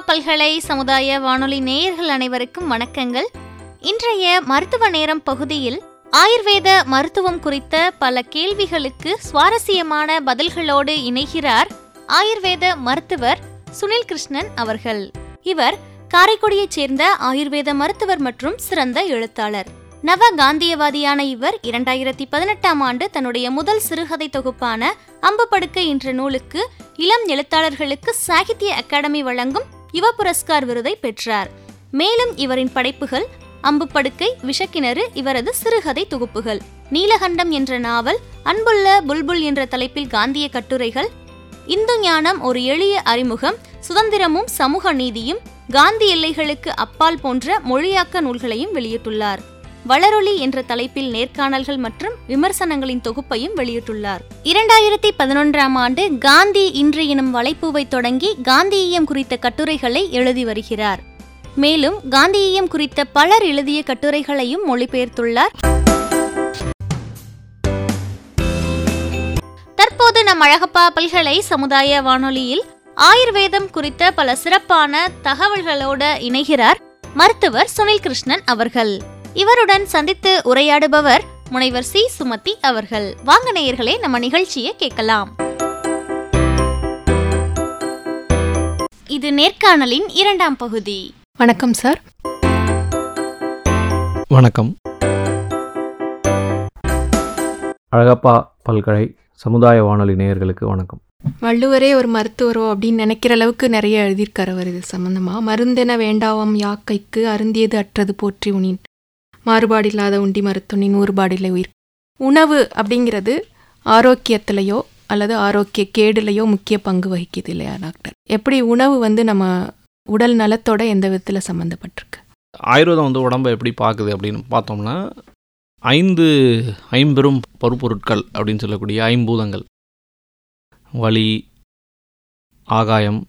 பல்கலை சமுதாய வானொலி நேயர்கள் அனைவருக்கும் வணக்கங்கள். இன்றைய மருத்துவ நேரம் பகுதியில் ஆயுர்வேத மருத்துவம் குறித்த பல கேள்விகளுக்கு சுவாரஸ்யமான பதில்களோடு இணைகிறார் ஆயுர்வேத மருத்துவர் சுனில் கிருஷ்ணன் அவர்கள். இவர் காரைக்குடியைச் சேர்ந்த ஆயுர்வேத மருத்துவர் மற்றும் சிறந்த எழுத்தாளர். நவ காந்தியவாதியான இவர் இரண்டாயிரத்தி பதினெட்டாம் ஆண்டு தன்னுடைய முதல் சிறுகதை தொகுப்பான அம்பு படுக்கை என்ற நூலுக்கு இளம் எழுத்தாளர்களுக்கு சாகித்ய அகாடமி வழங்கும் யுவ புரஸ்கார் விருதை பெற்றார். மேலும் இவரின் படைப்புகள் அம்பு படுக்கை விஷக்கிணறு இவரது சிறுகதை தொகுப்புகள். நீலகண்டம் என்ற நாவல் அன்புள்ள புல்புல் என்ற தலைப்பில் காந்திய கட்டுரைகள். இந்து ஞானம் ஒரு எளிய அறிமுகம் சுதந்திரமும் சமூக நீதியும் காந்தி எல்லைகளுக்கு அப்பால் போன்ற மொழியாக்க நூல்களையும் வெளியிட்டுள்ளார். வளரொலி என்ற தலைப்பில் நேர்காணல்கள் மற்றும் விமர்சனங்களின் தொகுப்பையும் வெளியிட்டுள்ளார். இரண்டாயிரத்தி பதினொன்றாம் ஆண்டு காந்தி இன்று எனும் வலைப்பூவை தொடங்கி காந்தியம் குறித்த கட்டுரைகளை எழுதி வருகிறார். மேலும் காந்தியம் குறித்த பலர் எழுதிய கட்டுரைகளையும் மொழிபெயர்த்துள்ளார். தற்போது நம் அழகப்பா பல்கலை சமுதாய வானொலியில் ஆயுர்வேதம் குறித்த பல சிறப்பான தகவல்களோடு இணைகிறார் மருத்துவர் சுனில் கிருஷ்ணன் அவர்கள். இவருடன் சந்தித்து உரையாடுபவர் முனைவர் சி. சுமதி அவர்கள். வாங்க நேயர்களே நம்ம நிகழ்ச்சியை கேட்கலாம். இது நேர்காணலின் இரண்டாம் பகுதி. வணக்கம் சார். வணக்கம். அழகப்பா பல்கலை சமுதாய வானொலி நேயர்களுக்கு வணக்கம். வள்ளுவரே ஒரு மருத்துவரோ அப்படின்னு நினைக்கிற அளவுக்கு நிறைய எழுதியிருக்காரு அவர். இது சம்பந்தமா? மருந்தென வேண்டாவாம் யாக்கைக்கு அருந்தியது அற்றது போற்றி உனின். மாறுபாடில்லாத உண்டி மருத்துவனின் ஊறுபாடில்லை உயிர். உணவு அப்படிங்கிறது ஆரோக்கியத்திலையோ அல்லது ஆரோக்கிய கேடுலையோ முக்கிய பங்கு வகிக்குது இல்லையா டாக்டர்? எப்படி உணவு வந்து நம்ம உடல் நலத்தோட எந்த விதத்தில் சம்மந்தப்பட்டிருக்கு ஆயுர்வேதம் வந்து உடம்பை எப்படி பார்க்குது அப்படின்னு பார்த்தோம்னா ஐந்து ஐம்பெரும் பருப்பொருட்கள் அப்படின்னு சொல்லக்கூடிய ஐம்பூதங்கள். வலி ஆகாயம்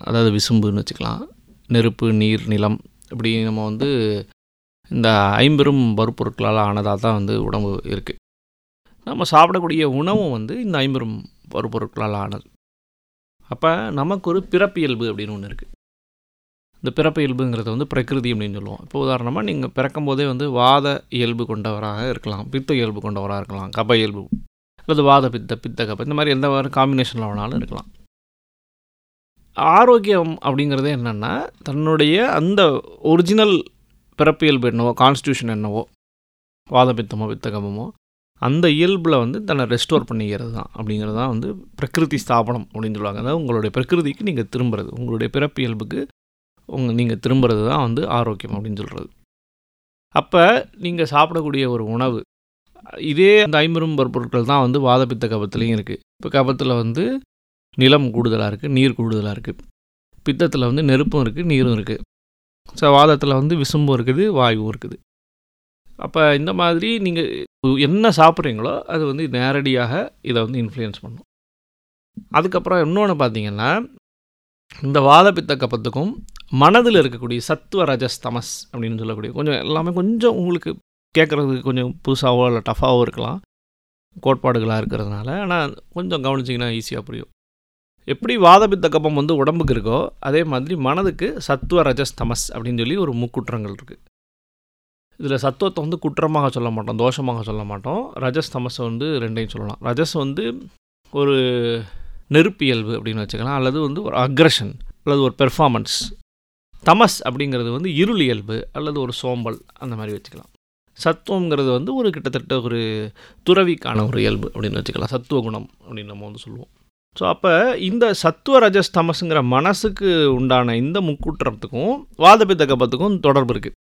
அதாவது விசும்புன்னு வச்சுக்கலாம். நெருப்பு நீர் நிலம் இப்படி நம்ம வந்து இந்த ஐம்பெரும் பருப்பொருட்களால் ஆனதாக தான் வந்து உடம்பு இருக்குது நம்ம சாப்பிடக்கூடிய உணவும் வந்து இந்த ஐம்பெரும் பருப்பொருட்களால் ஆனது. அப்போ நமக்கு ஒரு பிறப்பியல்பு அப்படின்னு ஒன்று இருக்குது இந்த பிறப்பு இயல்புங்கிறத வந்து பிரகிருதி அப்படின்னு சொல்லுவோம். இப்போ உதாரணமாக நீங்கள் பிறக்கும் போதே வந்து வாத இயல்பு கொண்டவராக இருக்கலாம் பித்த இயல்பு கொண்டவராக இருக்கலாம் கப இயல்பு அல்லது வாத பித்த பித்த கப இந்த மாதிரி எந்த மாதிரி காம்பினேஷனில் வேணாலும் இருக்கலாம். ஆரோக்கியம் அப்படிங்கிறது என்னென்னா தன்னுடைய அந்த ஒரிஜினல் பிறப்பியல்பு என்னவோ கான்ஸ்டியூஷன் என்னவோ வாத பித்தமோ பித்தகமோ அந்த இயல்பில் வந்து தன்னை ரெஸ்டோர் பண்ணிக்கிறது தான் அப்படிங்கிறது தான் வந்து பிரகிருதி ஸ்தாபனம் அப்படின்னு சொல்லுவாங்க. அதாவது உங்களுடைய பிரகிருதிக்கு நீங்கள் திரும்புறது உங்களுடைய பிறப்பியல்புக்கு உங்கள் நீங்கள் திரும்புறது தான் வந்து ஆரோக்கியம் அப்படின்னு சொல்கிறது அப்போ நீங்கள் சாப்பிடக்கூடிய ஒரு உணவு இதே அந்த ஐம்பெரும் பொருட்கள் தான் வந்து வாதப்பித்த கபத்துலேயும் இருக்குது இப்போ கபத்தில் வந்து நிலம் கூடுதலாக இருக்குது நீர் கூடுதலாக இருக்குது பித்தத்தில் வந்து நெருப்பும் இருக்குது நீரும் இருக்குது ஸோ வாதத்தில் வந்து விசும்பும் இருக்குது வாயுவும் இருக்குது. அப்போ இந்த மாதிரி நீங்கள் என்ன சாப்பிட்றீங்களோ அது வந்து நேரடியாக இதை வந்து இன்ஃப்ளூயன்ஸ் பண்ணும். அதுக்கப்புறம் இன்னொன்று பார்த்தீங்கன்னா இந்த வாதப்பித்த கப்பத்துக்கும் மனதில் இருக்கக்கூடிய சத்துவ ரஜஸ் தமஸ் அப்படின்னு சொல்லக்கூடிய கொஞ்சம் எல்லாமே கொஞ்சம் உங்களுக்கு கேட்குறதுக்கு கொஞ்சம் புதுசாகவோ இல்லை டஃபாகவோ இருக்கலாம். கோட்பாடுகளாக இருக்கிறதுனால ஆனால் கொஞ்சம் கவனிச்சிங்கன்னா ஈஸியாக புரியும். எப்படி வாதபித்த கப்பம் வந்து உடம்புக்கு இருக்கோ அதே மாதிரி மனதுக்கு சத்துவ ரஜஸ் தமஸ் அப்படின்னு சொல்லி ஒரு முக்குற்றங்கள் இருக்குது இதில் சத்துவத்தை வந்து குற்றமாக சொல்ல மாட்டோம் தோஷமாக சொல்ல மாட்டோம். ரஜஸ் தமஸை வந்து ரெண்டையும் சொல்லலாம். ரஜஸ் வந்து ஒரு நெருப்பியல்பு அப்படின்னு வச்சுக்கலாம். அல்லது வந்து ஒரு அக்ரஷன் அல்லது ஒரு பெர்ஃபார்மன்ஸ் தமஸ் அப்படிங்கிறது வந்து இருளியல்பு அல்லது ஒரு சோம்பல் அந்த மாதிரி வச்சுக்கலாம். சத்துவங்கிறது வந்து ஒரு கிட்டத்தட்ட ஒரு துறவிக்கான ஒரு இயல்பு அப்படின்னு வச்சுக்கலாம். சத்துவ குணம் அப்படின்னு நம்ம வந்து சொல்லுவோம். ஸோ அப்போ இந்த சத்துவ ரஜஸ் தமசுங்கிற மனசுக்கு உண்டான இந்த முக்கூற்றத்துக்கும் வாதபித்த கபத்துக்கும் தொடர்பு இருக்குது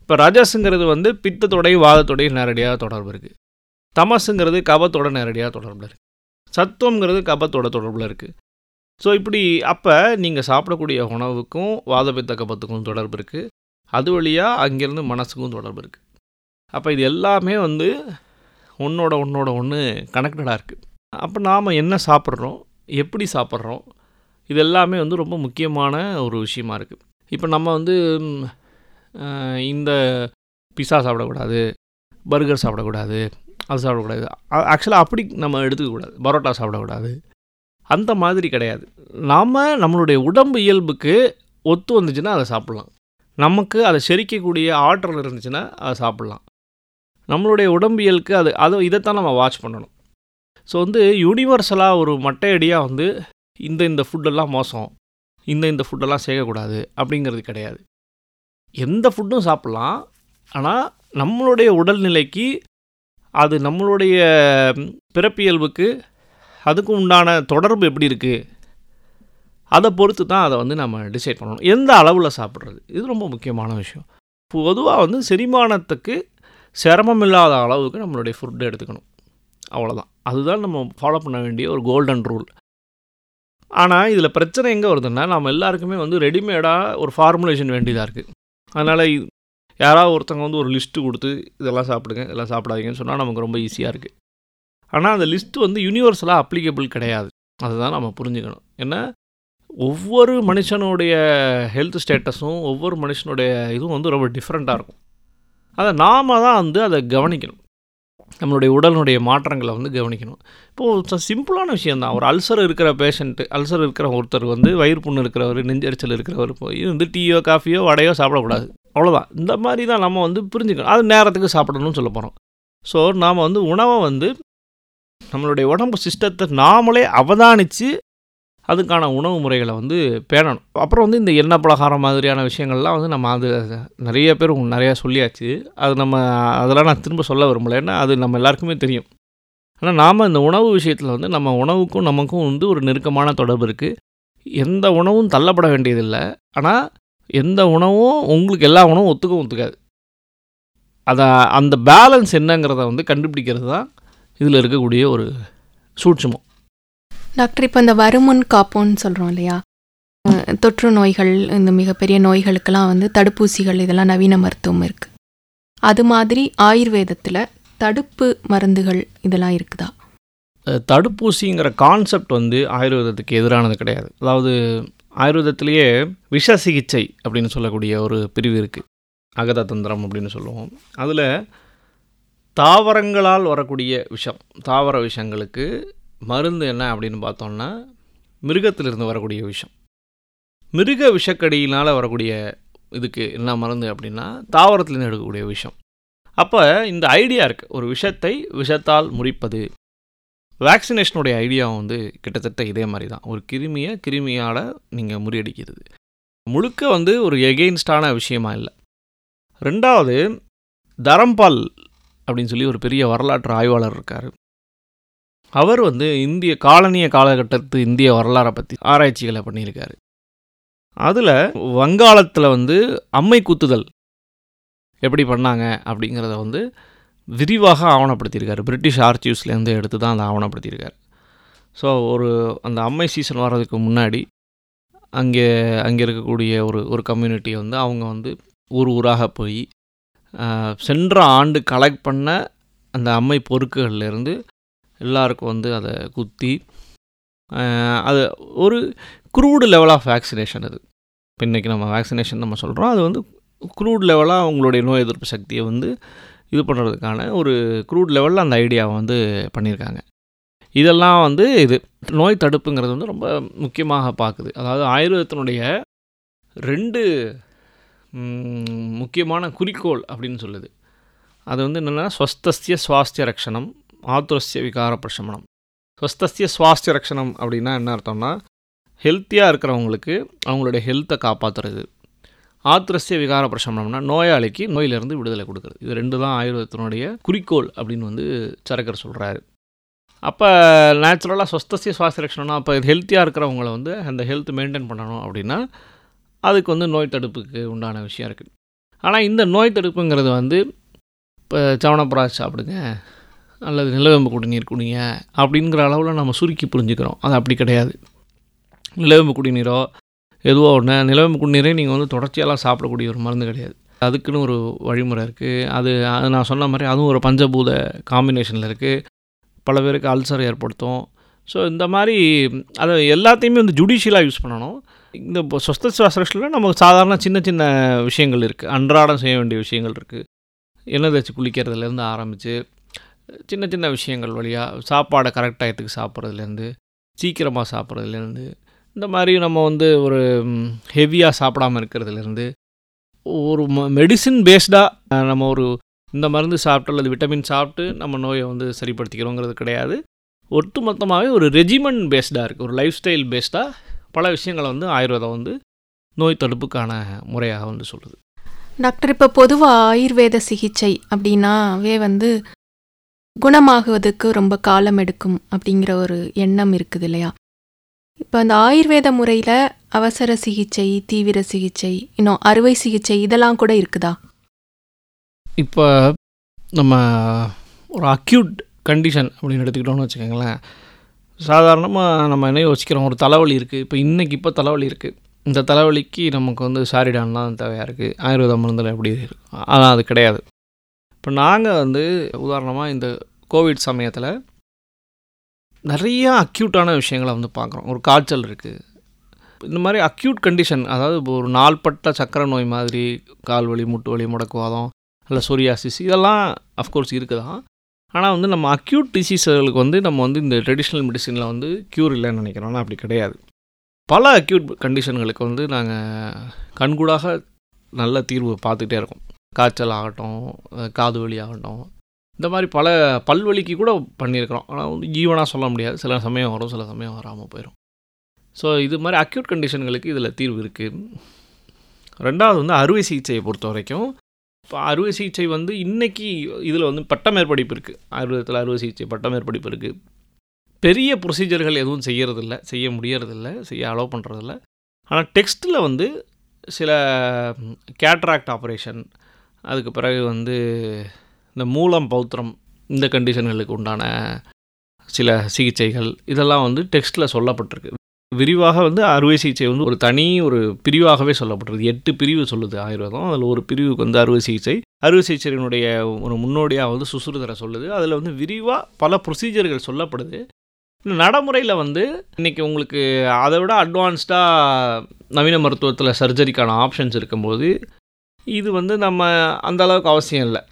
இப்போ ரஜஸுங்கிறது வந்து பித்தத்தோடையும் வாதத்தோடையும் நேரடியாக தொடர்பு இருக்குது தமஸுங்கிறது கபத்தோட நேரடியாக தொடர்பில் இருக்குது சத்துவங்கிறது கபத்தோட தொடர்பில் இருக்குது ஸோ இப்படி அப்போ நீங்கள் சாப்பிடக்கூடிய உணவுக்கும் வாதபித்த கபத்துக்கும் தொடர்பு இருக்குது அது வழியாக அங்கேருந்து மனசுக்கும் தொடர்பு இருக்குது அப்போ இது எல்லாமே வந்து ஒன்றோட ஒன்றோட ஒன்று கனெக்டடாக இருக்குது அப்போ நாம் என்ன சாப்பிட்றோம்? எப்படி சாப்பிட்றோம்? இது எல்லாமே வந்து ரொம்ப முக்கியமான ஒரு விஷயமா இருக்குது இப்போ நம்ம வந்து இந்த பிஸா சாப்பிடக்கூடாது பர்கர் சாப்பிடக்கூடாது அது சாப்பிடக்கூடாது. ஆக்சுவலாக அப்படி நம்ம எடுத்துக்கக்கூடாது பரோட்டா சாப்பிடக்கூடாது. அந்த மாதிரி கிடையாது. நாம் நம்மளுடைய உடம்பு இயல்புக்கு ஒத்து வந்துச்சுன்னா அதை சாப்பிட்லாம். நமக்கு அதை செரிக்கக்கூடிய ஆற்றல் இருந்துச்சுன்னா அதை சாப்பிட்லாம். நம்மளுடைய உடம்பியலுக்கு அது அது இதைத்தான் நம்ம வாட்ச் பண்ணணும். ஸோ வந்து யூனிவர்சலாக ஒரு மட்டையடியாக வந்து இந்த இந்த ஃபுட்டெல்லாம் மோசம் இந்த இந்த ஃபுட்டெல்லாம் சேர்க்கக்கூடாது அப்படிங்கிறது கிடையாது. எந்த ஃபுட்டும் சாப்பிட்லாம் ஆனால் நம்மளுடைய உடல்நிலைக்கு அது நம்மளுடைய பிறப்பியல்புக்கு அதுக்கு உண்டான தொடர்பு எப்படி இருக்குது அதை பொறுத்து தான் அதை வந்து நம்ம டிசைட் பண்ணணும். எந்த அளவில் சாப்பிட்றது இது ரொம்ப முக்கியமான விஷயம். பொதுவாக வந்து செரிமானத்துக்கு சிரமம் இல்லாத அளவுக்கு நம்மளுடைய ஃபுட் எடுத்துக்கணும். அவ்வளோதான் அதுதான் நம்ம ஃபாலோ பண்ண வேண்டிய ஒரு கோல்டன் ரூல் ஆனால் இதில் பிரச்சனை எங்கே வருதுன்னா நம்ம எல்லாருக்குமே வந்து ரெடிமேடாக ஒரு ஃபார்முலேஷன் வேண்டியதாக இருக்குது அதனால் யாராவது ஒருத்தவங்க வந்து ஒரு லிஸ்ட்டு கொடுத்து இதெல்லாம் சாப்பிடுங்க இதெல்லாம் சாப்பிடாதீங்கன்னு சொன்னால் நமக்கு ரொம்ப ஈஸியாக இருக்குது ஆனால் அந்த லிஸ்ட்டு வந்து யூனிவர்சலாக அப்ளிகபிள் கிடையாது. அதுதான் நம்ம புரிஞ்சுக்கணும். ஏன்னா ஒவ்வொரு மனுஷனுடைய ஹெல்த் ஸ்டேட்டஸும் ஒவ்வொரு மனுஷனுடைய இதுவும் வந்து ரொம்ப டிஃப்ரெண்ட்டாக இருக்கும். அதை நாம தான் வந்து அதை கவனிக்கணும். நம்மளுடைய உடலினுடைய மாற்றங்களை வந்து கவனிக்கணும். இப்போது சிம்பிளான விஷயந்தான் ஒரு அல்சர் இருக்கிற பேஷண்ட்டு அல்சர் இருக்கிற ஒருத்தர் வந்து வயிறு புண்ணு இருக்கிறவர் நெஞ்சரிச்சல் இருக்கிறவர் போய் வந்து டீயோ காஃபியோ வடையோ சாப்பிடக்கூடாது. அவ்வளோதான் இந்த மாதிரி தான் நம்ம வந்து புரிஞ்சுக்கணும். அது நேரத்துக்கு சாப்பிடணும்னு சொல்ல போகிறோம் ஸோ நாம் வந்து உணவை வந்து நம்மளுடைய உடம்பு சிஸ்டத்தை நாமளே அவதானித்து அதுக்கான உணவு முறைகளை வந்து பேணணும். அப்புறம் வந்து இந்த எண்ணெய் பலகாரம் மாதிரியான விஷயங்கள்லாம் வந்து நம்ம அது நிறைய பேர் நிறையா சொல்லியாச்சு. அது நம்ம அதெல்லாம் நான் திரும்ப சொல்ல விரும்பலை. ஏன்னா அது நம்ம எல்லாருக்குமே தெரியும். ஆனால் நாம் இந்த உணவு விஷயத்தில் வந்து நம்ம உணவுக்கும் நமக்கும் வந்து ஒரு நெருக்கமான தொடர்பு இருக்குது எந்த உணவும் தள்ளப்பட வேண்டியதில்லை. ஆனால் எந்த உணவும் உங்களுக்கு எல்லா உணவும் ஒத்துக்கும் ஒத்துக்காது. அதை அந்த பேலன்ஸ் என்னங்கிறத வந்து கண்டுபிடிக்கிறது தான் இதில் இருக்கக்கூடிய ஒரு சூட்சுமம். டாக்டர் இப்போ இந்த வருமுன் காப்போன்னு சொல்கிறோம் இல்லையா? தொற்று நோய்கள் இந்த மிகப்பெரிய நோய்களுக்கெல்லாம் வந்து தடுப்பூசிகள் இதெல்லாம் நவீன மருத்துவம் இருக்குது அது மாதிரி ஆயுர்வேதத்தில் தடுப்பு மருந்துகள் இதெல்லாம் இருக்குதா? தடுப்பூசிங்கிற கான்செப்ட் வந்து ஆயுர்வேதத்துக்கு எதிரானது கிடையாது. அதாவது ஆயுர்வேதத்திலேயே விஷ சிகிச்சை அப்படின்னு சொல்லக்கூடிய ஒரு பிரிவு இருக்குது அகத தந்திரம் அப்படின்னு சொல்லுவோம். அதில் தாவரங்களால் வரக்கூடிய விஷம் தாவர விஷங்களுக்கு மருந்து என்ன அப்படின்னு பார்த்தோம்னா மிருகத்திலிருந்து வரக்கூடிய விஷம். மிருக விஷக்கடியினால் வரக்கூடிய இதுக்கு என்ன மருந்து அப்படின்னா தாவரத்துலேருந்து எடுக்கக்கூடிய விஷம். அப்போ இந்த ஐடியா இருக்குது ஒரு விஷத்தை விஷத்தால் முறிப்பது. வேக்சினேஷனுடைய ஐடியா வந்து கிட்டத்தட்ட இதே மாதிரி தான் ஒரு கிருமியை கிருமியால் நீங்கள் முறியடிக்கிறது. முழுக்க வந்து ஒரு எகெயின்ஸ்டான விஷயமா இல்லை. ரெண்டாவது தரம்பால் அப்படின்னு சொல்லி ஒரு பெரிய வரலாற்று ஆய்வாளர் இருக்கார். அவர் வந்து இந்திய காலனிய காலகட்டத்து இந்திய வரலாறை பற்றி ஆராய்ச்சிகளை பண்ணியிருக்காரு. அதில் வங்காளத்தில் வந்து அம்மை குத்துதல் எப்படி பண்ணாங்க அப்படிங்கிறத வந்து விரிவாக ஆவணப்படுத்தியிருக்காரு. பிரிட்டிஷ் ஆர்ச்சிவ்ஸ்லேருந்து எடுத்து தான் அதை ஆவணப்படுத்தியிருக்காரு. ஸோ ஒரு அந்த அம்மை சீசன் வர்றதுக்கு முன்னாடி அங்கே அங்கே இருக்கக்கூடிய ஒரு ஒரு கம்யூனிட்டி வந்து அவங்க வந்து ஊர் ஊராக போய் சென்ற ஆண்டு கலெக்ட் பண்ண அந்த அம்மை பொருட்கள்லேருந்து எல்லாருக்கும் வந்து அதை குத்தி அது ஒரு குரூடு லெவல் ஆஃப் வேக்சினேஷன் அது. இப்போ இன்றைக்கி நம்ம வேக்சினேஷன் நம்ம சொல்கிறோம் அது வந்து க்ரூட் லெவலாக அவங்களுடைய நோய் எதிர்ப்பு சக்தியை வந்து இது பண்ணுறதுக்கான ஒரு குரூட் லெவலில் அந்த ஐடியாவை வந்து பண்ணியிருக்காங்க. இதெல்லாம் வந்து இது நோய் தடுப்புங்கிறது வந்து ரொம்ப முக்கியமாக பார்க்குது. அதாவது ஆயுர்வேதத்தினுடைய ரெண்டு முக்கியமான குறிக்கோள் அப்படின்னு சொல்லுது. அது வந்து என்னென்னா ஸ்வஸ்தஸ்திய சுவாஸ்திய ரக்ஷணம் ஆத்துரஸ்ய விகார பிரசமனம். ஸ்வஸ்தஸ்ய சுவாஸ்திய ரக்ஷணம் அப்படின்னா என்ன அர்த்தம்னா ஹெல்த்தியாக இருக்கிறவங்களுக்கு அவங்களுடைய ஹெல்த்தை காப்பாற்றுறது ஆத்திரஸ்ய விகார பிரசமனம்னா நோயாளிக்கு நோயிலிருந்து விடுதலை கொடுக்குறது. இது ரெண்டு தான் ஆயுர்வேதத்தினுடைய குறிக்கோள் அப்படின்னு வந்து சரக்கர் சொல்கிறாரு அப்போ நேச்சுரலாக சொஸ்தசிய சுவாச ரட்சணம்னா அப்போ ஹெல்த்தியாக இருக்கிறவங்கள வந்து அந்த ஹெல்த் மெயின்டைன் பண்ணணும் அப்படின்னா அதுக்கு வந்து நோய் தடுப்புக்கு உண்டான விஷயம் இருக்குது ஆனால் இந்த நோய் தடுப்புங்கிறது வந்து இப்போ சவனப்புறாஜ் சாப்பிடுங்க அல்லது நிலவேம்பு குடிநீர் குடிங்க அப்படிங்கிற அளவில் நம்ம சுருக்கி புரிஞ்சுக்கிறோம். அது அப்படி கிடையாது. நிலவேம்பு குடிநீரோ எதுவோ ஒன்று நிலவேம்பு குடிநீரே நீங்கள் வந்து தொடர்ச்சியாலாம் சாப்பிடக்கூடிய ஒரு மருந்து கிடையாது. அதுக்குன்னு ஒரு வழிமுறை இருக்குது அது அது நான் சொன்ன மாதிரி அதுவும் ஒரு பஞ்சபூத காம்பினேஷனில் இருக்குது பல பேருக்கு அல்சர் ஏற்படுத்தும். ஸோ இந்த மாதிரி அதை எல்லாத்தையுமே வந்து ஜுடிஷியலாக யூஸ் பண்ணணும். இந்த சொஸ்த சுவாசில் நமக்கு சாதாரண சின்ன சின்ன விஷயங்கள் இருக்குது அன்றாடம் செய்ய வேண்டிய விஷயங்கள் இருக்குது எண்ணெய் தேய்ச்சி குளிக்கிறதுலேருந்து ஆரம்பித்து சின்ன சின்ன விஷயங்கள் வழியாக சாப்பாடை கரெக்ட் டயத்துக்கு சாப்பிட்றதுலேருந்து சீக்கிரமாக சாப்பிட்றதுலேருந்து இந்த மாதிரி நம்ம வந்து ஒரு ஹெவியாக சாப்பிடாமல் இருக்கிறதுலேருந்து ஒரு மெடிசின் பேஸ்டாக நம்ம ஒரு இந்த மருந்து சாப்பிட்டு அல்லது விட்டமின் சாப்பிட்டு நம்ம நோயை வந்து சரிப்படுத்திக்கிறோங்கிறது கிடையாது. ஒட்டு மொத்தமாகவே ஒரு ரெஜிமெண்ட் பேஸ்டாக இருக்குது ஒரு லைஃப் ஸ்டைல் பேஸ்டாக பல விஷயங்களை வந்து ஆயுர்வேதம் வந்து நோய் தடுப்புக்கான முறையாக வந்து சொல்லுது. டாக்டர் இப்போ பொதுவாக ஆயுர்வேத சிகிச்சை அப்படின்னாவே வந்து குணமாகுவதற்கு ரொம்ப காலம் எடுக்கும் அப்படிங்கிற ஒரு எண்ணம் இருக்குது இல்லையா? இப்போ அந்த ஆயுர்வேத முறையில் அவசர சிகிச்சை தீவிர சிகிச்சை இன்னும் அறுவை சிகிச்சை இதெல்லாம் கூட இருக்குதா? இப்போ நம்ம ஒரு அக்யூட் கண்டிஷன் அப்படின்னு எடுத்துக்கிட்டோம்னு வச்சுக்கோங்களேன். சாதாரணமாக நம்ம என்ன யோசிக்கிறோம்? ஒரு தலைவலி இருக்குது இப்போ இன்றைக்கி இப்போ தலைவலி இருக்குது இந்த தலைவலிக்கு நமக்கு வந்து சாரிடான் தான் தேவையாக இருக்குது ஆயுர்வேத மருந்தில் எப்படி இருக்கு. ஆனால் அது கிடையாது. இப்போ நாங்கள் வந்து உதாரணமாக இந்த கோவிட் சமயத்தில் நிறையா அக்யூட்டான விஷயங்களை வந்து பார்க்குறோம். ஒரு காய்ச்சல் இருக்குது இந்த மாதிரி அக்யூட் கண்டிஷன் அதாவது இப்போ ஒரு நாள்பட்ட சக்கரை நோய் மாதிரி கால் வலி முட்டு வலி முடக்குவாதம் இல்லை சொரியாசிஸ் இதெல்லாம் அஃப்கோர்ஸ் இருக்குதான். ஆனால் வந்து நம்ம அக்யூட் டிசீஸ்களுக்கு வந்து நம்ம வந்து இந்த ட்ரெடிஷ்னல் மெடிசனில் வந்து க்யூர் இல்லைன்னு நினைக்கிறோம். ஆனால் அப்படி கிடையாது. பல அக்யூட் கண்டிஷன்களுக்கு வந்து நாங்கள் கண்கூடாக நல்ல தீர்வு பார்த்துக்கிட்டே இருக்கோம். காய்ச்சல் ஆகட்டும் காது வலி ஆகட்டும் இந்த மாதிரி பல பல்வலிக்கு கூட பண்ணியிருக்கிறோம். ஆனால் வந்து ஈவனாக சொல்ல முடியாது. சில சமயம் வரும் சில சமயம் வராமல் போயிடும் ஸோ இது மாதிரி அக்யூட் கண்டிஷன்களுக்கு இதில் தீர்வு இருக்குது ரெண்டாவது வந்து அறுவை சிகிச்சையை பொறுத்த வரைக்கும் இப்போ அறுவை சிகிச்சை வந்து இன்றைக்கி இதில் வந்து பட்ட மேற்படிப்பு இருக்குது ஆயுர்வேதத்தில் அறுவை சிகிச்சை பட்டமேற்படிப்பு இருக்குது பெரிய ப்ரொசீஜர்கள் எதுவும் செய்யறதில்ல செய்ய முடியறதில்ல செய்ய அலோவ் பண்ணுறதில்ல ஆனால் டெக்ஸ்ட்டில் வந்து சில கேட்ராக்ட் ஆப்ரேஷன் அதுக்கு பிறகு வந்து இந்த மூலம் பௌத்திரம் இந்த கண்டிஷன்களுக்கு உண்டான சில சிகிச்சைகள் இதெல்லாம் வந்து டெக்ஸ்ட்டில் சொல்லப்பட்டிருக்கு. விரிவாக வந்து அறுவை சிகிச்சை வந்து ஒரு தனி ஒரு பிரிவாகவே சொல்லப்பட்டிருக்கு. எட்டு பிரிவு சொல்லுது ஆயுர்வேதம். அதில் ஒரு பிரிவுக்கு வந்து அறுவை சிகிச்சை. அறுவை சிகிச்சையினுடைய ஒரு முன்னோடியாக வந்து சுசுறுதரை சொல்லுது. அதில் வந்து விரிவாக பல ப்ரொசீஜர்கள் சொல்லப்படுது. இந்த நடைமுறையில் வந்து இன்றைக்கி உங்களுக்கு அதை விட அட்வான்ஸ்டாக நவீன மருத்துவத்தில் சர்ஜரிக்கான ஆப்ஷன்ஸ் இருக்கும்போது இது வந்து நம்ம அந்த அளவுக்கு அவசியம் இல்லை.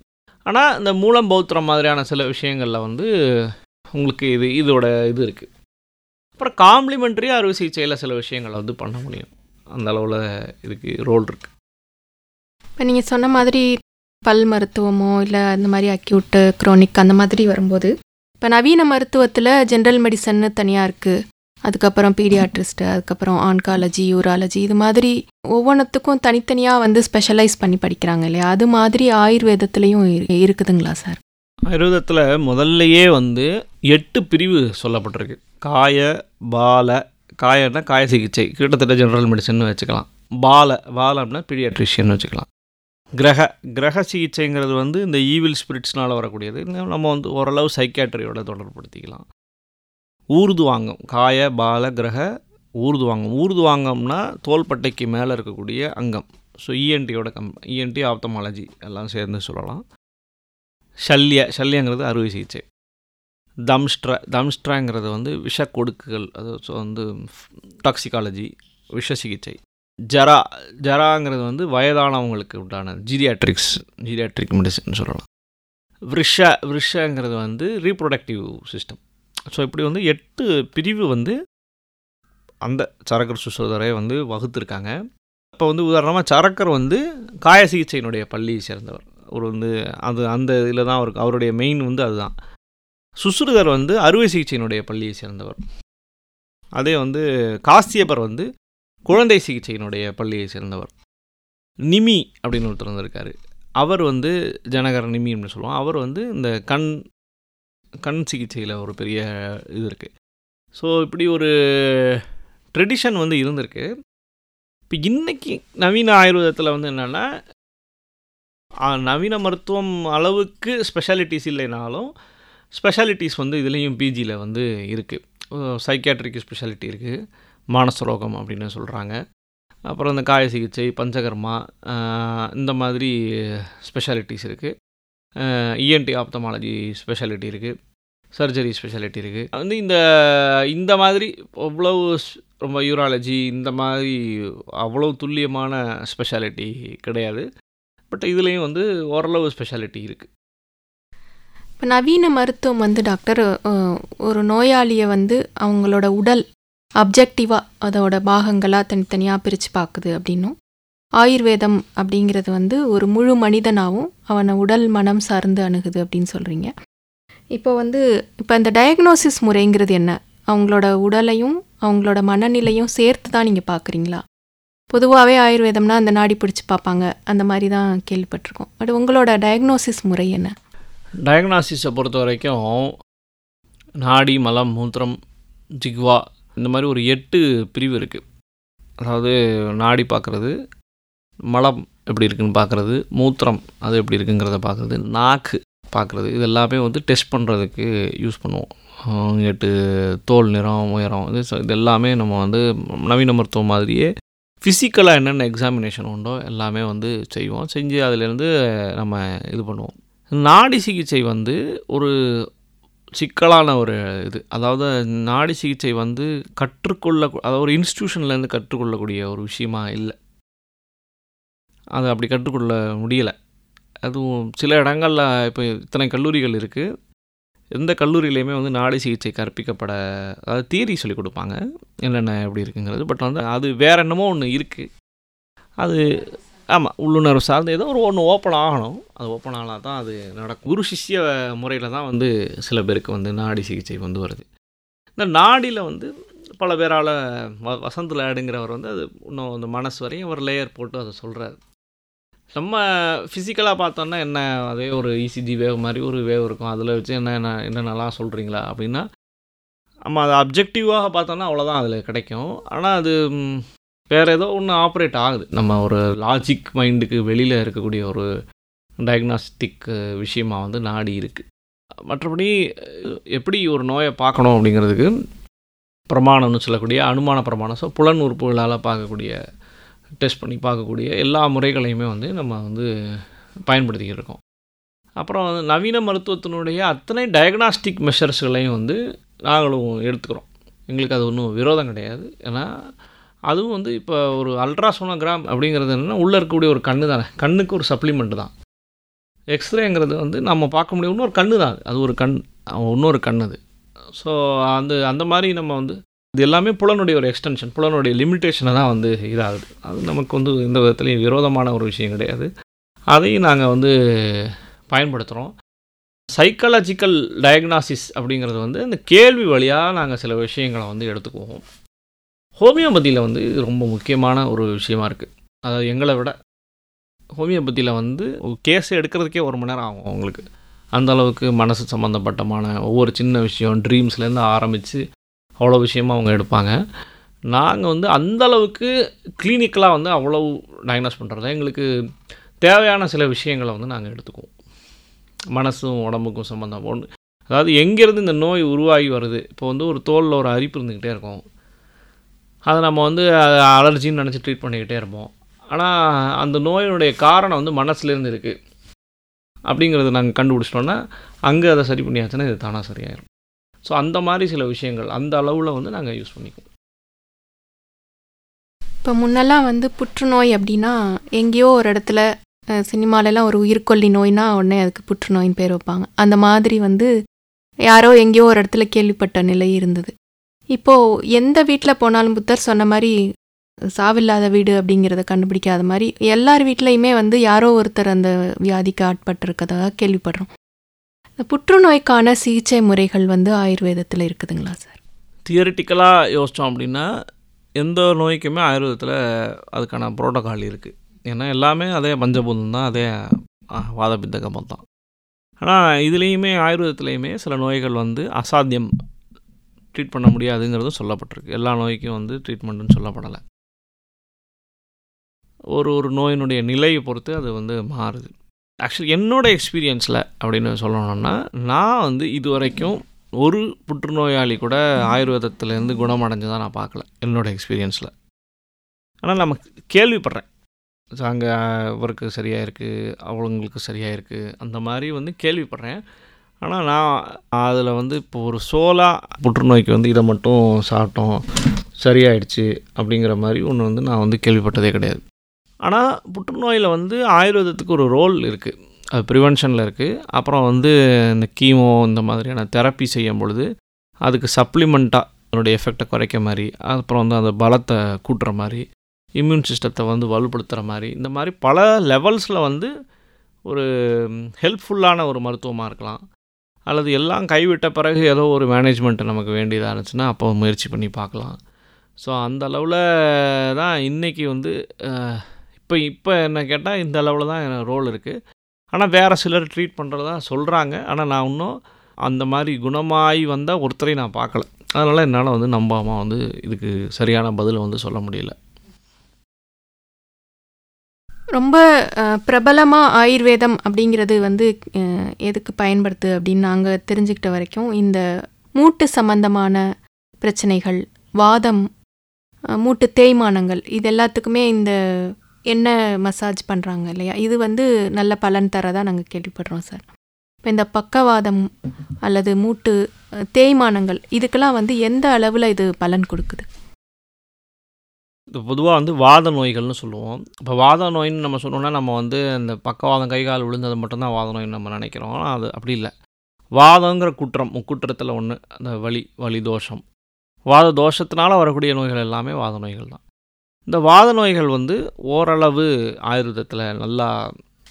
ஆனால் இந்த மூலம் பௌத்திரம் மாதிரியான சில விஷயங்களில் வந்து உங்களுக்கு இது இதோட இது இருக்குது அப்புறம் காம்ப்ளிமெண்ட்ரி அறுவை சிகிச்சையில் சில விஷயங்களை வந்து பண்ண முடியும். அந்த அளவில் இதுக்கு ரோல் இருக்குது இப்போ நீங்கள் சொன்ன மாதிரி பல் மருத்துவமோ இல்லை அந்த மாதிரி அக்யூட்டு குரோனிக் அந்த மாதிரி வரும்போது இப்போ நவீன மருத்துவத்தில் ஜென்ரல் மெடிசன்னு தனியாக இருக்குது அதுக்கப்புறம் பீடியாட்ரிஸ்ட்டு அதுக்கப்புறம் ஆன்காலஜி யூராலஜி இது மாதிரி ஒவ்வொன்றுத்துக்கும் தனித்தனியாக வந்து ஸ்பெஷலைஸ் பண்ணி படிக்கிறாங்க இல்லையா? அது மாதிரி ஆயுர்வேதத்துலேயும் இருக்குதுங்களா சார்? ஆயுர்வேதத்தில் முதல்லையே வந்து எட்டு பிரிவு சொல்லப்பட்டிருக்கு. காய பால காயன்னா காய சிகிச்சை. கிட்டத்தட்ட ஜென்ரல் மெடிசன் வச்சுக்கலாம். பால பால அப்படின்னா பீடியாட்ரிஷியன் வச்சுக்கலாம். கிரக கிரக சிகிச்சைங்கிறது வந்து இந்த ஈவில் ஸ்பிரிட்ஸ்னால் வரக்கூடியது. நம்ம வந்து ஓரளவு சைக்காட்ரியோட தொடர்புபடுத்திக்கலாம் ஊர்துவாங்கம் காய பால கிரக ஊர்துவாங்கம் ஊர்துவாங்கம்னா தோள்பட்டைக்கு மேலே இருக்கக்கூடிய அங்கம். ஸோ இஎன்டியோட கம் இஎன்டி ஆப்தமாலஜி எல்லாம் சேர்ந்து சொல்லலாம். ஷல்ய ஷல்யங்கிறது அறுவை சிகிச்சை. தம்ஸ்ட்ர தம்ஸ்ட்ராங்கிறது வந்து விஷ கொடுக்குகள் அது ஸோ வந்து டாக்ஸிகாலஜி விஷ சிகிச்சை. ஜரா ஜராங்கிறது வந்து வயதானவங்களுக்கு உண்டான ஜீரியாட்ரிக்ஸ் ஜீரியாட்ரிக் மெடிசன் சொல்லலாம். விஷ விஷங்கிறது வந்து ரீப்ரொடக்டிவ் சிஸ்டம் ஸோ இப்படி வந்து எட்டு பிரிவு வந்து அந்த சரக்கர் சுசோதரை வந்து வகுத்திருக்காங்க. இப்போ வந்து உதாரணமாக சரக்கர் வந்து காய சிகிச்சையினுடைய பள்ளியை சேர்ந்தவர். அவர் வந்து அது அந்த இதில் தான் அவருக்கு அவருடைய மெயின் வந்து அதுதான். சுசுருதர் வந்து அறுவை சிகிச்சையினுடைய பள்ளியை சேர்ந்தவர். அதே வந்து காசியப்பர் வந்து குழந்தை சிகிச்சையினுடைய பள்ளியை சேர்ந்தவர். நிமி அப்படின்னு ஒருத்தர் வந்திருக்காரு. அவர் வந்து ஜனகர நிமி அப்படின்னு சொல்லுவோம். அவர் வந்து இந்த கண் கண் சிகிச்சையில் ஒரு பெரிய இது இருக்குது ஸோ இப்படி ஒரு ட்ரெடிஷன் வந்து இருந்திருக்கு. இப்போ இன்றைக்கி நவீன ஆயுர்வேதத்தில் வந்து என்னென்னா நவீன மருத்துவம் அளவுக்கு ஸ்பெஷாலிட்டிஸ் இல்லைனாலும் ஸ்பெஷாலிட்டிஸ் வந்து இதுலேயும் பிஜியில் வந்து இருக்குது சைக்கியாட்ரிக் ஸ்பெஷாலிட்டி இருக்குது மானசரோகம் அப்படின்னு சொல்கிறாங்க அப்புறம் இந்த காய சிகிச்சை பஞ்சகர்மா இந்த மாதிரி ஸ்பெஷாலிட்டிஸ் இருக்குது இஎன்டி ஆப்தமாலஜி ஸ்பெஷாலிட்டி இருக்குது சர்ஜரி ஸ்பெஷாலிட்டி இருக்குது வந்து இந்த இந்த மாதிரி அவ்வளவு ரொம்ப யூராலஜி இந்த மாதிரி அவ்வளோ துல்லியமான ஸ்பெஷாலிட்டி கிடையாது. பட் இதுலேயும் வந்து ஓரளவு ஸ்பெஷாலிட்டி இருக்குது இப்போ நவீன மருத்துவம் வந்து டாக்டர் ஒரு நோயாளியை வந்து அவங்களோட உடல் அப்ஜெக்டிவாக அதோட பாகங்களாக தனித்தனியாக பிரித்து பார்க்குது அப்படின்னும். ஆயுர்வேதம் அப்படிங்கிறது வந்து ஒரு முழு மனிதனாகவும் அவனை உடல் மனம் சார்ந்து அணுகுது அப்படின்னு சொல்கிறீங்க இப்போ வந்து இப்போ அந்த டயக்னோசிஸ் முறைங்கிறது என்ன? அவங்களோட உடலையும் அவங்களோட மனநிலையும் சேர்த்து தான் நீங்கள் பார்க்குறீங்களா? பொதுவாகவே ஆயுர்வேதம்னா அந்த நாடி பிடிச்சி பார்ப்பாங்க. அந்த மாதிரி தான் கேள்விப்பட்டிருக்கோம். பட் உங்களோட டயக்னோசிஸ் முறை என்ன? டயக்னாசிஸை பொறுத்த வரைக்கும் நாடி மலம் மூத்திரம் ஜிக்வா இந்த மாதிரி ஒரு எட்டு பிரிவு இருக்குது அதாவது நாடி பார்க்குறது மலம் எப்படி இருக்குன்னு பார்க்குறது மூத்திரம் அது எப்படி இருக்குங்கிறத பார்க்குறது நாக்கு பார்க்குறது இது எல்லாமே வந்து டெஸ்ட் பண்ணுறதுக்கு யூஸ் பண்ணுவோம். எட்டு தோல் நிறம் உயரம் இது இது எல்லாமே நம்ம வந்து நவீன மருத்துவம் மாதிரியே ஃபிசிக்கலாக என்னென்ன எக்ஸாமினேஷன் உண்டோ எல்லாமே வந்து செய்வோம். செஞ்சு அதிலேருந்து நம்ம இது பண்ணுவோம். நாடி சிகிச்சை வந்து ஒரு சிக்கலான ஒரு இது. அதாவது நாடி சிகிச்சை வந்து கற்றுக்கொள்ள அதாவது ஒரு இன்ஸ்டியூஷன்லேருந்து கற்றுக்கொள்ளக்கூடிய ஒரு விஷயமா இல்லை. அது அப்படி கற்றுக்கொள்ள முடியலை. அதுவும் சில இடங்களில் இப்போ இத்தனை கல்லூரிகள் இருக்குது எந்த கல்லூரியிலையுமே வந்து நாடி சிகிச்சை கற்பிக்கப்பட அதாவது தியரி சொல்லிக் கொடுப்பாங்க. என்னென்ன எப்படி இருக்குங்கிறது. பட் வந்து அது வேற என்னமோ ஒன்று இருக்குது அது ஆமாம் உள்ளுணர்வு சார்ந்து ஏதோ ஒரு ஒன்று ஓப்பன் ஆகணும். அது ஓப்பன் ஆனால் தான் அது நடக்கும். குரு சிஷ்ய முறையில் தான் வந்து சில பேருக்கு வந்து நாடி சிகிச்சை வந்து வருது. இந்த நாடியில் வந்து பல பேரால் வ வசந்த் லேடுங்கிறவர் வந்து அது இன்னும் அந்த மனசு வரையும் ஒரு லேயர் போட்டு அதை சொல்கிறாரு நம்ம ஃபிசிக்கலாக பார்த்தோன்னா என்ன அதே ஒரு இசிஜி வேவ் மாதிரி ஒரு வேவ் இருக்கும். அதில் வச்சு என்ன என்ன என்னென்னலாம் சொல்கிறீங்களா அப்படின்னா நம்ம அதை அப்ஜெக்டிவாக பார்த்தோன்னா அவ்வளோதான் அதில் கிடைக்கும். ஆனால் அது வேறு ஏதோ ஒன்று ஆப்ரேட் ஆகுது. நம்ம ஒரு லாஜிக் மைண்டுக்கு வெளியில் இருக்கக்கூடிய ஒரு டயக்னாஸ்டிக் விஷயமாக வந்து நாடி இருக்குது மற்றபடி எப்படி ஒரு நோயை பார்க்கணும் அப்படிங்கிறதுக்கு பிரமாணம்னு சொல்லக்கூடிய அனுமான பிரமாணம் ஸோ புலன் உறுப்புகளால் பார்க்கக்கூடிய டெஸ்ட் பண்ணி பார்க்கக்கூடிய எல்லா முறைகளையுமே வந்து நம்ம வந்து பயன்படுத்திக்கிட்டு இருக்கோம். அப்புறம் வந்து நவீன மருத்துவத்தினுடைய அத்தனை டயக்னாஸ்டிக் மெஷர்ஸ்களையும் வந்து நாங்களும் எடுத்துக்கிறோம். எங்களுக்கு அது ஒன்றும் விரோதம் கிடையாது. ஏன்னா அதுவும் வந்து இப்போ ஒரு அல்ட்ராசோனோகிராம் அப்படிங்கிறது என்னென்னா உள்ளே இருக்கக்கூடிய ஒரு கண்ணு தானே. கண்ணுக்கு ஒரு சப்ளிமெண்ட் தான். எக்ஸ்ரேங்கிறது வந்து நம்ம பார்க்க முடியும். இன்னொரு கண்ணு தான் அது. ஒரு கண் இன்னொரு கண் அது. ஸோ அந்த அந்த மாதிரி நம்ம வந்து இது எல்லாமே புலனுடைய ஒரு எக்ஸ்டென்ஷன் புலனுடைய லிமிட்டேஷனை தான் வந்து இதாகுது. அது நமக்கு வந்து எந்த விதத்துலையும் விரோதமான ஒரு விஷயம் கிடையாது. அதையும் நாங்கள் வந்து பயன்படுத்துகிறோம் சைக்காலஜிக்கல் டயக்னாசிஸ் அப்படிங்கிறது வந்து இந்த கேள்வி வழியாக நாங்கள் சில விஷயங்களை வந்து எடுத்துக்குவோம். ஹோமியோபதியில் வந்து இது ரொம்ப முக்கியமான ஒரு விஷயமா இருக்குது அதாவது எங்களை விட ஹோமியோபதியில் வந்து கேஸ் எடுக்கிறதுக்கே ஒரு மணி நேரம் ஆகும் அவங்களுக்கு. அந்த அளவுக்கு மனசு சம்மந்தப்பட்டமான ஒவ்வொரு சின்ன விஷயம் ட்ரீம்ஸ்லேருந்து ஆரம்பித்து அவ்வளோ விஷயமா அவங்க எடுப்பாங்க. நாங்கள் வந்து அந்தளவுக்கு கிளினிக்கலாக வந்து அவ்வளோ டயக்னோஸ் பண்ணுறது எங்களுக்கு தேவையான சில விஷயங்களை வந்து நாங்கள் எடுத்துக்குவோம். மனசும் உடம்புக்கும் சம்மந்தம் ஒன்று அதாவது எங்கேருந்து இந்த நோய் உருவாகி வருது. இப்போ வந்து ஒரு தோலில் ஒரு அரிப்பு இருந்துக்கிட்டே இருக்கும். அதை நம்ம வந்து அலர்ஜின்னு நினச்சி ட்ரீட் பண்ணிக்கிட்டே இருப்போம். ஆனால் அந்த நோயினுடைய காரணம் வந்து மனசுலேருந்து இருக்குது அப்படிங்கிறத நாங்கள் கண்டுபிடிச்சிட்டோன்னா அங்கே அதை சரி பண்ணியாச்சுன்னா இது தானாக சரியாயிடும் ஸோ அந்த மாதிரி சில விஷயங்கள் அந்த அளவில் வந்து நாங்கள் யூஸ் பண்ணிக்குவோம். இப்போ முன்னெல்லாம் வந்து புற்றுநோய் அப்படின்னா எங்கேயோ ஒரு இடத்துல சினிமாலெல்லாம் ஒரு உயிர்கொல்லி நோய்னா உடனே அதுக்கு புற்றுநோயின்னு பேர் வைப்பாங்க. அந்த மாதிரி வந்து யாரோ எங்கேயோ ஒரு இடத்துல கேள்விப்பட்ட நிலை இருந்தது. இப்போது எந்த வீட்டில் போனாலும் புத்தர் சொன்ன மாதிரி சாவில்லாத வீடு அப்படிங்கிறத கண்டுபிடிக்காத மாதிரி எல்லார் வீட்லேயுமே வந்து யாரோ ஒருத்தர் அந்த வியாதிக்கு ஆட்பட்டிருக்கதாக கேள்விப்படுறோம். இந்த புற்றுநோய்க்கான சிகிச்சை முறைகள் வந்து ஆயுர்வேதத்தில் இருக்குதுங்களா சார்? தியரிட்டிக்கலாக யோசித்தோம் அப்படின்னா எந்த நோய்க்குமே ஆயுர்வேதத்தில் அதுக்கான புரோட்டோகால் இருக்குது ஏன்னா எல்லாமே அதே பஞ்சபூதம் தான் அதே வாதபித்த கம்பம் தான் ஆனால் இதுலேயுமே ஆயுர்வேதத்துலேயுமே சில நோய்கள் வந்து அசாத்தியம் ட்ரீட் பண்ண முடியாதுங்கிறதும் சொல்லப்பட்டிருக்கு. எல்லா நோய்க்கும் வந்து ட்ரீட்மெண்ட்டுன்னு சொல்லப்படலை. ஒரு ஒரு நோயினுடைய நிலையை பொறுத்து அது வந்து மாறுது. ஆக்சுவலி என்னோட எக்ஸ்பீரியன்ஸில் அப்படின்னு சொல்லணும்னா நான் வந்து இது வரைக்கும் ஒரு புற்றுநோயாளி கூட ஆயுர்வேதத்துலேருந்து குணமடைஞ்சதாக நான் பார்க்கல என்னோட எக்ஸ்பீரியன்ஸில் ஆனால் நம்ம கேள்விப்படுறேன். அங்கே இவருக்கு சரியாக இருக்குது அவங்களுக்கு சரியாக இருக்குது அந்த மாதிரி வந்து கேள்விப்படுறேன். ஆனால் நான் அதில் வந்து இப்போ ஒரு சோலா புற்றுநோய்க்கு வந்து இதை மட்டும் சாப்பிட்டோம் சரியாயிடுச்சு அப்படிங்கிற மாதிரி ஒன்று வந்து நான் வந்து கேள்விப்பட்டதே கிடையாது. ஆனால் புற்றுநோயில் வந்து ஆயுர்வேதத்துக்கு ஒரு ரோல் இருக்குது அது ப்ரிவென்ஷனில் இருக்குது அப்புறம் வந்து இந்த கீமோ இந்த மாதிரியான தெரப்பி செய்யும் பொழுது அதுக்கு சப்ளிமெண்ட்டாக அதனுடைய எஃபெக்டை குறைக்க மாதிரி அப்புறம் வந்து அந்த பலத்தை கூட்டுற மாதிரி இம்யூன் சிஸ்டத்தை வந்து வலுப்படுத்துகிற மாதிரி இந்த மாதிரி பல லெவல்ஸில் வந்து ஒரு ஹெல்ப்ஃபுல்லான ஒரு மருத்துவமாக இருக்கலாம். அல்லது எல்லாம் கைவிட்ட பிறகு ஏதோ ஒரு மேனேஜ்மெண்ட் நமக்கு வேண்டியதாக இருந்துச்சுன்னா அப்போ முயற்சி பண்ணி பார்க்கலாம். ஸோ அந்த அளவில் தான் இன்றைக்கி வந்து இப்போ இப்போ என்ன கேட்டால் இந்த அளவில் தான் எனக்கு ரோல் இருக்குது ஆனால் வேறு சிலர் ட்ரீட் பண்ணுறதா சொல்கிறாங்க ஆனால் நான் இன்னும் அந்த மாதிரி குணமாகி வந்தால் ஒருத்தரையும் நான் பார்க்கல. அதனால் என்னால் வந்து நம்பாமல் வந்து இதுக்கு சரியான பதிலை வந்து சொல்ல முடியல. ரொம்ப பிரபலமாக ஆயுர்வேதம் அப்படிங்கிறது வந்து எதுக்கு பயன்படுத்து அப்படின்னு நாங்கள் தெரிஞ்சுக்கிட்ட வரைக்கும் இந்த மூட்டு சம்பந்தமான பிரச்சனைகள் வாதம் மூட்டு தேய்மானங்கள் இது எல்லாத்துக்குமே இந்த என்ன மசாஜ் பண்ணுறாங்க இல்லையா? இது வந்து நல்ல பலன் தரதாக நாங்கள் கேள்விப்படுறோம் சார் இப்போ இந்த பக்கவாதம் அல்லது மூட்டு தேய்மானங்கள் இதுக்கெல்லாம் வந்து எந்த அளவில் இது பலன் கொடுக்குது? இது பொதுவாக வந்து வாத நோய்கள்னு சொல்லுவோம். இப்போ வாத நோயின்னு நம்ம சொன்னோம்னா நம்ம வந்து இந்த பக்கவாதம் கை கால் விழுந்தது மட்டும்தான் வாத நோயின்னு நம்ம நினைக்கிறோம். ஆனால் அது அப்படி இல்லை. வாதங்கிற குற்றம் முக்குற்றத்தில் ஒன்று அந்த வலி வலி தோஷம். வாத தோஷத்தினால வரக்கூடிய நோய்கள் எல்லாமே வாத நோய்கள் தான். இந்த வாத நோய்கள் வந்து ஓரளவு ஆயுர்வேதத்தில் நல்லா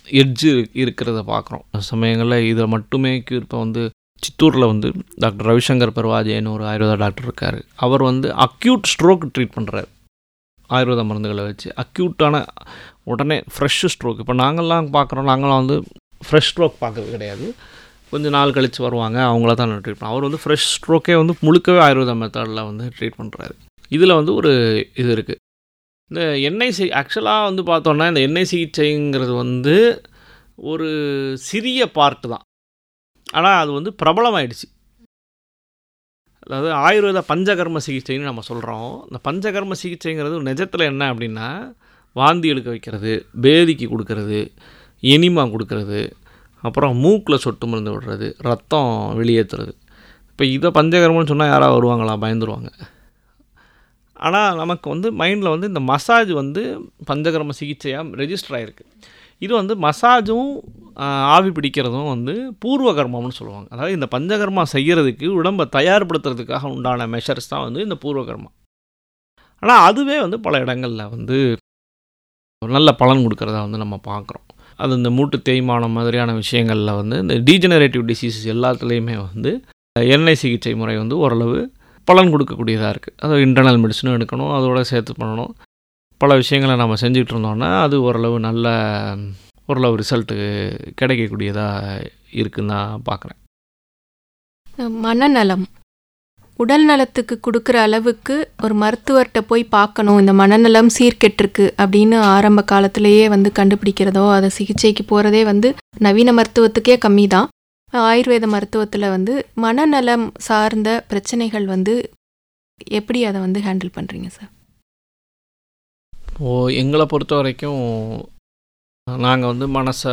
எட்ஜு இருக்கிறத பார்க்குறோம் சமயங்களில் இதில் மட்டுமே cure இப்போ வந்து சித்தூரில் வந்து டாக்டர் ரவிசங்கர் பெருவாஜேன்னு ஒரு ஆயுர்வேத டாக்டர் இருக்கார். அவர் வந்து அக்யூட் ஸ்ட்ரோக் ட்ரீட் பண்ணுறாரு ஆயுர்வேத மருந்துகளை வச்சு அக்யூட்டான உடனே ஃப்ரெஷ்ஷு ஸ்ட்ரோக் இப்போ நாங்கள்லாம் பார்க்குறோம் நாங்களாம் வந்து ஃப்ரெஷ் ஸ்ட்ரோக் பார்க்கறது கிடையாது. கொஞ்சம் நாள் கழித்து வருவாங்க அவங்கள தான் ட்ரீட் பண்ணோம் அவர் வந்து ஃப்ரெஷ் ஸ்ட்ரோக்கே வந்து முழுக்கவே ஆயுர்வேத மெத்தடில் வந்து ட்ரீட் பண்ணுறாரு இதில் வந்து ஒரு இது இருக்குது இந்த எண்ணெய் சி ஆக்சுவலாக வந்து பார்த்தோன்னா இந்த எண்ணெய் சிகிச்சைங்கிறது வந்து ஒரு சிறிய பார்ட்டு தான். ஆனால் அது வந்து பிரபலமாயிடுச்சு. அதாவது ஆயுர்வேத பஞ்சகர்ம சிகிச்சைன்னு நம்ம சொல்கிறோம் இந்த பஞ்சகர்ம சிகிச்சைங்கிறது நிஜத்தில் என்ன அப்படின்னா வாந்தி எடுக்க வைக்கிறது பேதிக்கு கொடுக்கறது எனிமா கொடுக்கறது அப்புறம் மூக்கில் சொட்டு மருந்து விடுறது ரத்தம் வெளியேற்றுறது இப்போ இதை பஞ்சகர்மம்னு சொன்னால் யாராவது வருவாங்களா? பயந்துருவாங்க. ஆனால் நமக்கு வந்து மைண்டில் வந்து இந்த மசாஜ் வந்து பஞ்சகர்ம சிகிச்சையாக ரெஜிஸ்டர் ஆகிருக்கு இது வந்து மசாஜும் ஆவி பிடிக்கிறதும் வந்து பூர்வ கர்மம்னு சொல்லுவாங்க. அதாவது இந்த பஞ்சகர்மா செய்கிறதுக்கு உடம்பை தயார்படுத்துறதுக்காக உண்டான மெஷர்ஸ் தான் வந்து இந்த பூர்வகர்மம் ஆனால் அதுவே வந்து பல இடங்களில் வந்து ஒரு நல்ல பலன் கொடுக்கறதா வந்து நம்ம பார்க்குறோம் அது இந்த மூட்டு தேய்மானம் மாதிரியான விஷயங்களில் வந்து இந்த டீஜெனரேட்டிவ் டிசீசஸ் எல்லாத்துலேயுமே வந்து எண்ணெய் சிகிச்சை முறை வந்து ஓரளவு பலன் கொடுக்கக்கூடியதாக இருக்குது அதாவது இன்டர்னல் மெடிசனும் எடுக்கணும் அதோட சேர்த்து பண்ணணும். பல விஷயங்களை நம்ம செஞ்சுக்கிட்டு இருந்தோம்னா அது ஓரளவு நல்ல ஓரளவு ரிசல்ட்டு கிடைக்கக்கூடியதாக இருக்குன்னு நான் பார்க்குறேன் மனநலம். உடல் நலத்துக்கு கொடுக்குற அளவுக்கு ஒரு மருத்துவர்கிட்ட போய் பார்க்கணும். இந்த மனநலம் சீர்கெட்டிருக்கு அப்படின்னு ஆரம்ப காலத்திலேயே வந்து கண்டுபிடிக்கிறதோ அதை சிகிச்சைக்கு போகிறதே வந்து நவீன மருத்துவத்துக்கே கம்மி தான் ஆயுர்வேத மருத்துவத்தில் வந்து மனநலம் சார்ந்த பிரச்சனைகள் வந்து எப்படி அதை வந்து ஹேண்டில் பண்ணுறீங்க சார்? ஓ எங்களை பொறுத்த வரைக்கும் நாங்கள் வந்து மனசை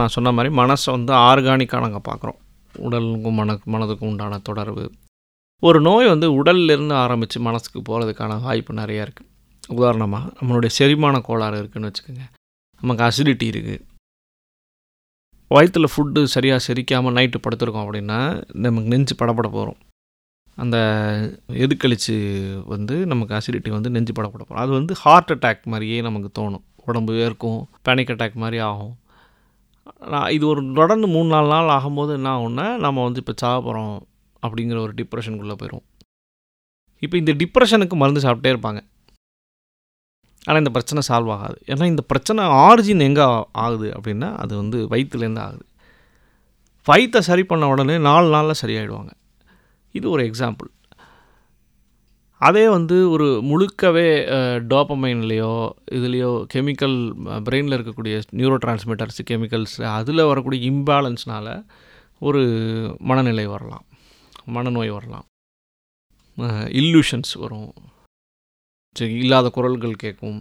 நான் சொன்ன மாதிரி மனசை வந்து ஆர்கானிக்காக நாங்கள் பார்க்குறோம். உடலுக்கும் மன மனதுக்கும் உண்டான தொடர்பு. ஒரு நோய் வந்து உடல்லேருந்து ஆரம்பித்து மனசுக்கு போகிறதுக்கான வாய்ப்பு நிறையா இருக்குது உதாரணமாக நம்மளுடைய செரிமான கோளாறு இருக்குதுன்னு வச்சுக்கோங்க. நமக்கு அசிடிட்டி இருக்குது வயிற்றில் ஃபுட்டு சரியாக செரிக்காமல் நைட்டு படுத்துருக்கோம் அப்படின்னா நமக்கு நெஞ்சு படப்பட போகிறோம் அந்த எதுக்கழிச்சு வந்து நமக்கு அசிடிட்டி வந்து நெஞ்சு படப்பட போகிறோம் அது வந்து ஹார்ட் அட்டாக் மாதிரியே நமக்கு தோணும். உடம்பு வேர்க்கும் பேனிக் அட்டாக் மாதிரி ஆகும். நான் இது ஒரு தொடர்ந்து மூணு நாலு நாள் ஆகும்போது என்ன ஆகும்னா நம்ம வந்து இப்போ சாக போகிறோம் அப்படிங்கிற ஒரு டிப்ரெஷனுக்குள்ளே போயிடும் இப்போ இந்த டிப்ரெஷனுக்கு மருந்து சாப்பிட்டே இருப்பாங்க. ஆனால் இந்த பிரச்சனை சால்வ் ஆகாது. ஏன்னா இந்த பிரச்சனை ஆரிஜின் எங்கே ஆகுது அப்படின்னா அது வந்து வயிற்றுலேருந்து ஆகுது. வயிற்றை சரி பண்ண உடனே நாலு நாளில் சரியாயிடுவாங்க. இது ஒரு எக்ஸாம்பிள் அதே வந்து ஒரு முழுக்கவே டோப்பமைன்லேயோ இதுலேயோ கெமிக்கல் பிரெயினில் இருக்கக்கூடிய நியூரோ டிரான்ஸ்மிட்டர்ஸ் கெமிக்கல்ஸ் அதில் வரக்கூடிய இம்பேலன்ஸ்னால் ஒரு மனநிலை வரலாம். மனநோய் வரலாம். இல்லூஷன்ஸ் வரும். சரி இல்லாத குரல்கள் கேட்கும்.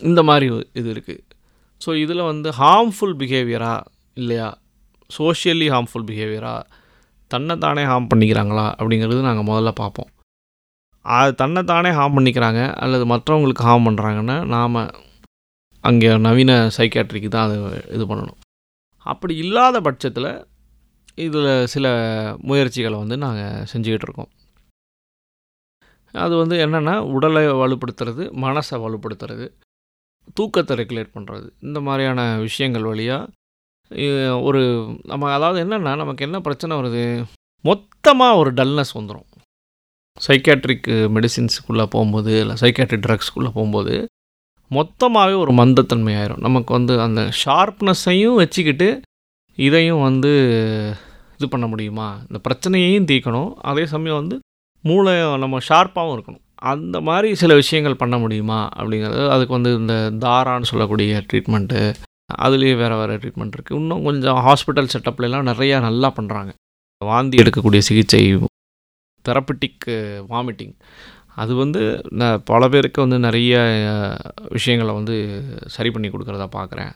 இந்த மாதிரி இது இருக்குது ஸோ இதில் வந்து ஹார்ம்ஃபுல் பிஹேவியரா இல்லையா? சோஷியலி ஹார்ம்ஃபுல் பிஹேவியரா தன்னைத்தானே ஹார்ம் பண்ணிக்கிறாங்களா? அப்படிங்கிறது நாங்கள் முதல்ல பார்ப்போம். அது தன்னைத்தானே ஹார்ம் பண்ணிக்கிறாங்க அல்லது மற்றவங்களுக்கு ஹார்ம் பண்ணுறாங்கன்னா நாம் அங்கே நவீன சைக்காட்ரிக்கு தான் அது இது பண்ணணும். அப்படி இல்லாத பட்சத்தில் இதில் சில முயற்சிகளை வந்து நாங்கள் செஞ்சுக்கிட்டு இருக்கோம். அது வந்து என்னென்னா உடலை வலுப்படுத்துறது மனசை வலுப்படுத்துறது தூக்கத்தை ரெகுலேட் பண்ணுறது இந்த மாதிரியான விஷயங்கள் வழியாக ஒரு நம்ம அதாவது என்னென்னா நமக்கு என்ன பிரச்சனை வருது? மொத்தமாக ஒரு டல்னஸ் வந்துடும் சைக்காட்ரிக் மெடிசின்ஸுக்குள்ளே போகும்போது இல்லை சைக்காட்ரிக் ட்ரக்ஸ்க்குள்ளே போகும்போது மொத்தமாகவே ஒரு மந்தத்தன்மை ஆயிரும். நமக்கு வந்து அந்த ஷார்ப்னஸையும் வச்சுக்கிட்டு இதையும் வந்து இது பண்ண முடியுமா? இந்த பிரச்சனையையும் தீர்க்கணும். அதே சமயம் வந்து மூளை நம்ம ஷார்ப்பாகவும் இருக்கணும். அந்த மாதிரி சில விஷயங்கள் பண்ண முடியுமா அப்படிங்கிறது அதுக்கு வந்து இந்த தாரான்னு சொல்லக்கூடிய ட்ரீட்மெண்ட்டு அதுலேயே வேறு வேறு ட்ரீட்மெண்ட் இருக்குது இன்னும் கொஞ்சம் ஹாஸ்பிட்டல் செட்டப்லாம் நிறையா நல்லா பண்ணுறாங்க வாந்தி எடுக்கக்கூடிய சிகிச்சை தெரப்பட்டிக் வாமிட்டிங் அது வந்து நான் பல பேருக்கு வந்து நிறைய விஷயங்களை வந்து சரி பண்ணி கொடுக்குறதா பார்க்குறேன்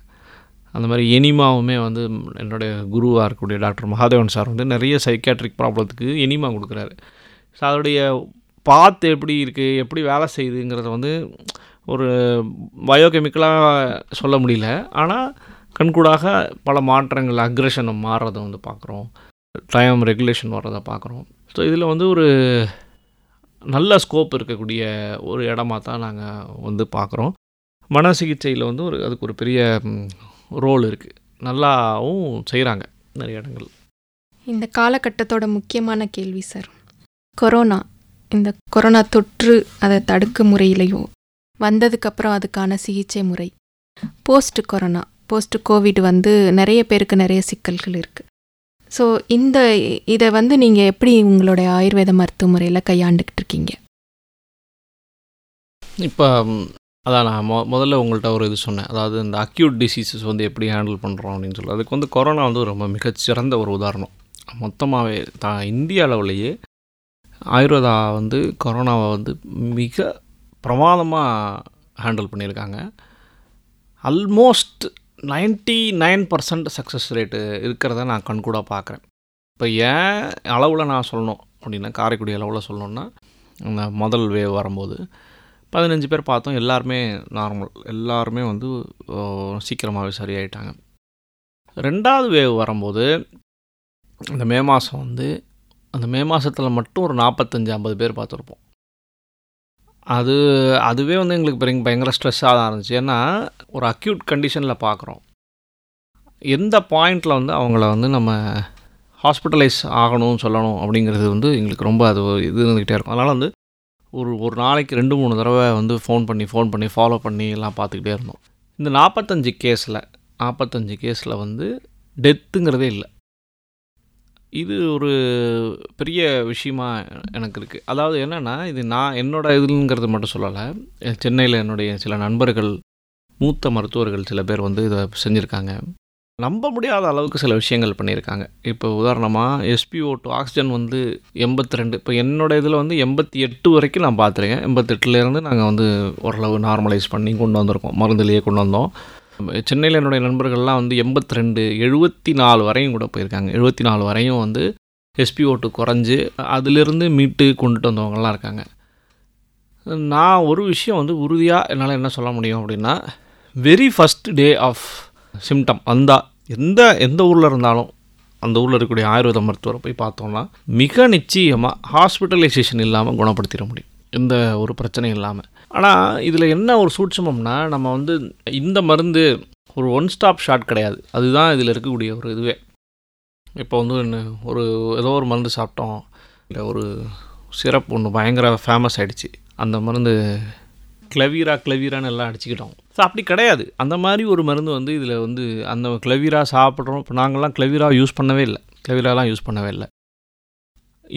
அந்த மாதிரி எனிமாவுமே வந்து என்னுடைய குருவாக இருக்கக்கூடிய டாக்டர் மகாதேவன் சார் வந்து நிறைய சைக்காட்ரிக் ப்ராப்ளத்துக்கு எனிமா கொடுக்குறாரு. ஸோ அதோடைய பாத்து எப்படி இருக்குது எப்படி வேலை செய்யுதுங்கிறத வந்து ஒரு பயோகெமிக்கலாக சொல்ல முடியல. ஆனால் கண்கூடாக பல மாற்றங்கள் அக்ரெஷனை மாறுறதை வந்து பார்க்குறோம். டைம் ரெகுலேஷன் வர்றதை பார்க்குறோம். ஸோ இதில் வந்து ஒரு நல்ல ஸ்கோப் இருக்கக்கூடிய ஒரு இடமா தான் நாங்கள் வந்து பார்க்குறோம். மன சிகிச்சையில் வந்து ஒரு அதுக்கு ஒரு பெரிய ரோல் இருக்குது நல்லாவும் செய்கிறாங்க நிறைய இடங்கள். இந்த காலகட்டத்தோட முக்கியமான கேள்வி சார். கொரோனா. இந்த கொரோனா தொற்று அதை தடுக்கும் முறையிலையும் வந்ததுக்கப்புறம் அதுக்கான சிகிச்சை முறை. Post corona. போஸ்ட் கோவிட் வந்து நிறைய பேருக்கு நிறைய சிக்கல்கள் இருக்குது ஸோ இந்த இதை வந்து நீங்கள் எப்படி உங்களுடைய ஆயுர்வேத மருத்துவ முறையில் கையாண்டுக்கிட்டு இருக்கீங்க? இப்போ அதான் நான் மொ முதல்ல உங்கள்கிட்ட ஒரு இது சொன்னேன். அதாவது இந்த அக்யூட் டிசீசஸ் வந்து எப்படி ஹேண்டில் பண்ணுறோம் அப்படின்னு சொல்லி அதுக்கு வந்து கொரோனா வந்து ரொம்ப மிகச்சிறந்த ஒரு உதாரணம். மொத்தமாகவே தான் இந்திய அளவுலேயே ஆயுர்வேதா வந்து கொரோனாவை வந்து மிக பிரமாதமாக ஹேண்டில் பண்ணியிருக்காங்க. Almost ninety nine percent success rate இருக்கிறத நான் கண்கூடாக பார்க்குறேன். இப்போ ஏன் அளவில் நான் சொல்லணும் அப்படின்னா காரைக்குடி அளவில் சொல்லணுன்னா அந்த முதல் வேவ் வரும்போது பதினஞ்சு பேர் பார்த்தோம் எல்லாருமே நார்மல் எல்லாருமே வந்து சீக்கிரமாகவே சரியாயிட்டாங்க. ரெண்டாவது வேவ் வரும்போது அந்த மே மாதம் வந்து அந்த மே மாதத்தில் மட்டும் ஒரு நாற்பத்தஞ்சு ஐம்பது பேர் பார்த்துருப்போம். அது அதுவே வந்து எங்களுக்கு பெரிய பயங்கர ஸ்ட்ரெஸ்ஸாக தான் இருந்துச்சு. ஏன்னா ஒரு அக்யூட் கண்டிஷனில் பார்க்குறோம். எந்த பாயிண்டில் வந்து அவங்கள வந்து நம்ம ஹாஸ்பிட்டலைஸ் ஆகணும் சொல்லணும் அப்படிங்கிறது வந்து எங்களுக்கு ரொம்ப அது இது இருந்துக்கிட்டே இருக்கும். அதனால் வந்து ஒரு ஒரு நாளைக்கு ரெண்டு மூணு தடவை வந்து ஃபோன் பண்ணி ஃபோன் பண்ணி ஃபாலோ பண்ணி எல்லாம் பார்த்துக்கிட்டே இருந்தோம். இந்த நாற்பத்தஞ்சு கேஸில் நாற்பத்தஞ்சு கேஸில் வந்து டெத்துங்கிறதே இல்லை. இது ஒரு பெரிய விஷயமா எனக்கு இருக்குது அதாவது என்னென்னா இது நான் என்னோட இதுங்கிறது மட்டும் சொல்லலை. சென்னையில் என்னுடைய சில நண்பர்கள் மூத்த மருத்துவர்கள் சில பேர் வந்து இதை செஞ்சுருக்காங்க. நம்ப முடியாத அளவுக்கு சில விஷயங்கள் பண்ணியிருக்காங்க இப்போ உதாரணமாக எஸ்பிஓ டூ ஆக்சிஜன் வந்து எண்பத்தி ரெண்டு இப்போ என்னோடய இதில் வந்து எண்பத்தி எட்டு வரைக்கும் நான் பார்த்துருக்கேன் எண்பத்தெட்டுலேருந்து நாங்கள் வந்து ஓரளவு நார்மலைஸ் பண்ணி கொண்டு வந்திருக்கோம். மருந்துலேயே கொண்டு வந்தோம். சென்னையில் என்னுடைய நண்பர்கள்லாம் வந்து எண்பத்தி ரெண்டு எழுபத்தி நாலு வரையும் கூட போயிருக்காங்க. எழுபத்தி நாலு வரையும் வந்து எஸ்பி ஓட்டு குறைஞ்சி அதிலிருந்து மீட்டு கொண்டுட்டு வந்தவங்கலாம் இருக்காங்க. நான் ஒரு விஷயம் வந்து உறுதியாக என்னால் என்ன சொல்ல முடியும் அப்படின்னா very first day of symptom வந்தால் எந்த எந்த ஊரில் இருந்தாலும் அந்த ஊரில் இருக்கக்கூடிய ஆயுர்வேத மருத்துவரை போய் பார்த்தோம்னா மிக நிச்சயமாக ஹாஸ்பிட்டலைசேஷன் இல்லாமல் குணப்படுத்திட முடியும். எந்த ஒரு பிரச்சனையும் இல்லாமல் ஆனால் இதில் என்ன ஒரு சூட்சமம்னா நம்ம வந்து இந்த மருந்து ஒரு ஒன் ஸ்டாப் ஷாட் கிடையாது. அதுதான் இதில் இருக்கக்கூடிய ஒரு இதுவே. இப்போ வந்து ஒரு ஏதோ ஒரு மருந்து சாப்பிட்டோம். இல்லை ஒரு சிரப் ஒன்று பயங்கர ஃபேமஸ் ஆகிடுச்சு அந்த மருந்து கிளவீரா கிளவீரான்னு எல்லாம் அடிச்சுக்கிட்டோம். ஸோ அப்படி கிடையாது. அந்த மாதிரி ஒரு மருந்து வந்து இதில் வந்து அந்த கிளவீரா சாப்பிட்றோம். இப்போ நாங்கள்லாம் கிளவீரா யூஸ் பண்ணவே இல்லை. கிளவீராலாம் யூஸ் பண்ணவே இல்லை.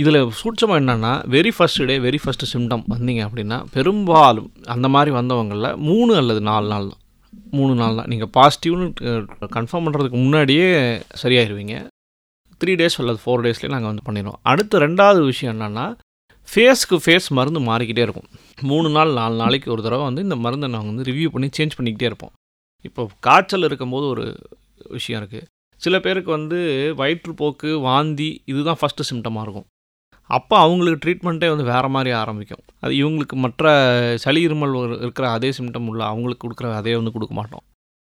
இதில் சூட்சமாக என்னென்னா very first day very first symptom வந்தீங்க அப்படின்னா பெரும்பாலும் அந்த மாதிரி வந்தவங்களில் மூணு அல்லது நாலு நாள் தான். மூணு நாள் தான். நீங்கள் பாசிட்டிவ்னு கன்ஃபார்ம் பண்ணுறதுக்கு முன்னாடியே சரியாயிருவீங்க. த்ரீ டேஸ் அல்லது ஃபோர் டேஸ்லேயே நாங்கள் வந்து பண்ணிடுவோம். அடுத்து ரெண்டாவது விஷயம் என்னென்னா ஃபேஸ்க்கு ஃபேஸ் மருந்து மாறிக்கிட்டே இருக்கும். மூணு நாள் நாலு நாளைக்கு ஒரு தடவை வந்து இந்த மருந்தை நாங்கள் வந்து ரிவ்யூ பண்ணி சேஞ்ச் பண்ணிக்கிட்டே இருப்போம். இப்போ காய்ச்சல் இருக்கும்போது ஒரு விஷயம் இருக்குது சில பேருக்கு வந்து வயிற்றுப்போக்கு வாந்தி இதுதான் ஃபஸ்ட்டு சிம்டமாக இருக்கும். அப்போ அவங்களுக்கு ட்ரீட்மெண்ட்டே வந்து வேறு மாதிரி ஆரம்பிக்கும். அது இவங்களுக்கு மற்ற சளி இருமல் இருக்கிற அதே சிம்டம் உள்ள அவங்களுக்கு கொடுக்குற அதே வந்து கொடுக்க மாட்டோம்.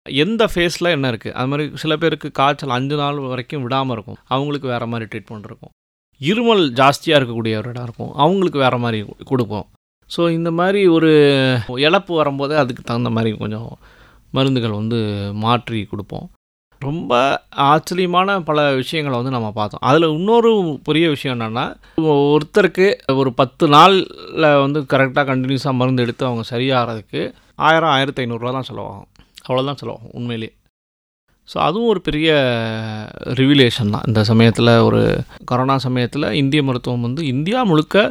எந்த ஃபேஸில் என்ன இருக்குது அது மாதிரி சில பேருக்கு காய்ச்சல் அஞ்சு நாள் வரைக்கும் விடாமல் இருக்கும். அவங்களுக்கு வேறு மாதிரி ட்ரீட்மெண்ட் இருக்கும். இருமல் ஜாஸ்தியாக இருக்கக்கூடிய ஒரு இடம் இருக்கும். அவங்களுக்கு வேறு மாதிரி கொடுப்போம். ஸோ இந்த மாதிரி ஒரு இழப்பு வரும்போது அதுக்கு தகுந்த மாதிரி கொஞ்சம் மருந்துகள் வந்து மாற்றி கொடுப்போம். ரொம்ப ஆச்சரியமான பல விஷயங்களை வந்து நம்ம பார்த்தோம். அதில் இன்னொரு பெரிய விஷயம் என்னென்னா ஒருத்தருக்கு ஒரு பத்து நாளில் வந்து கரெக்டாக கண்டினியூஸாக மருந்து எடுத்து அவங்க சரியாகிறதுக்கு ஆயிரம் ஆயிரத்தி ஐநூறுரூவா தான் செலவாகும். அவ்வளோதான் செலவாகும் உண்மையிலேயே ஸோ அதுவும் ஒரு பெரிய ரிவிலேஷன் தான். இந்த சமயத்தில் ஒரு கொரோனா சமயத்தில் இந்திய மருத்துவம் வந்து இந்தியா முழுக்க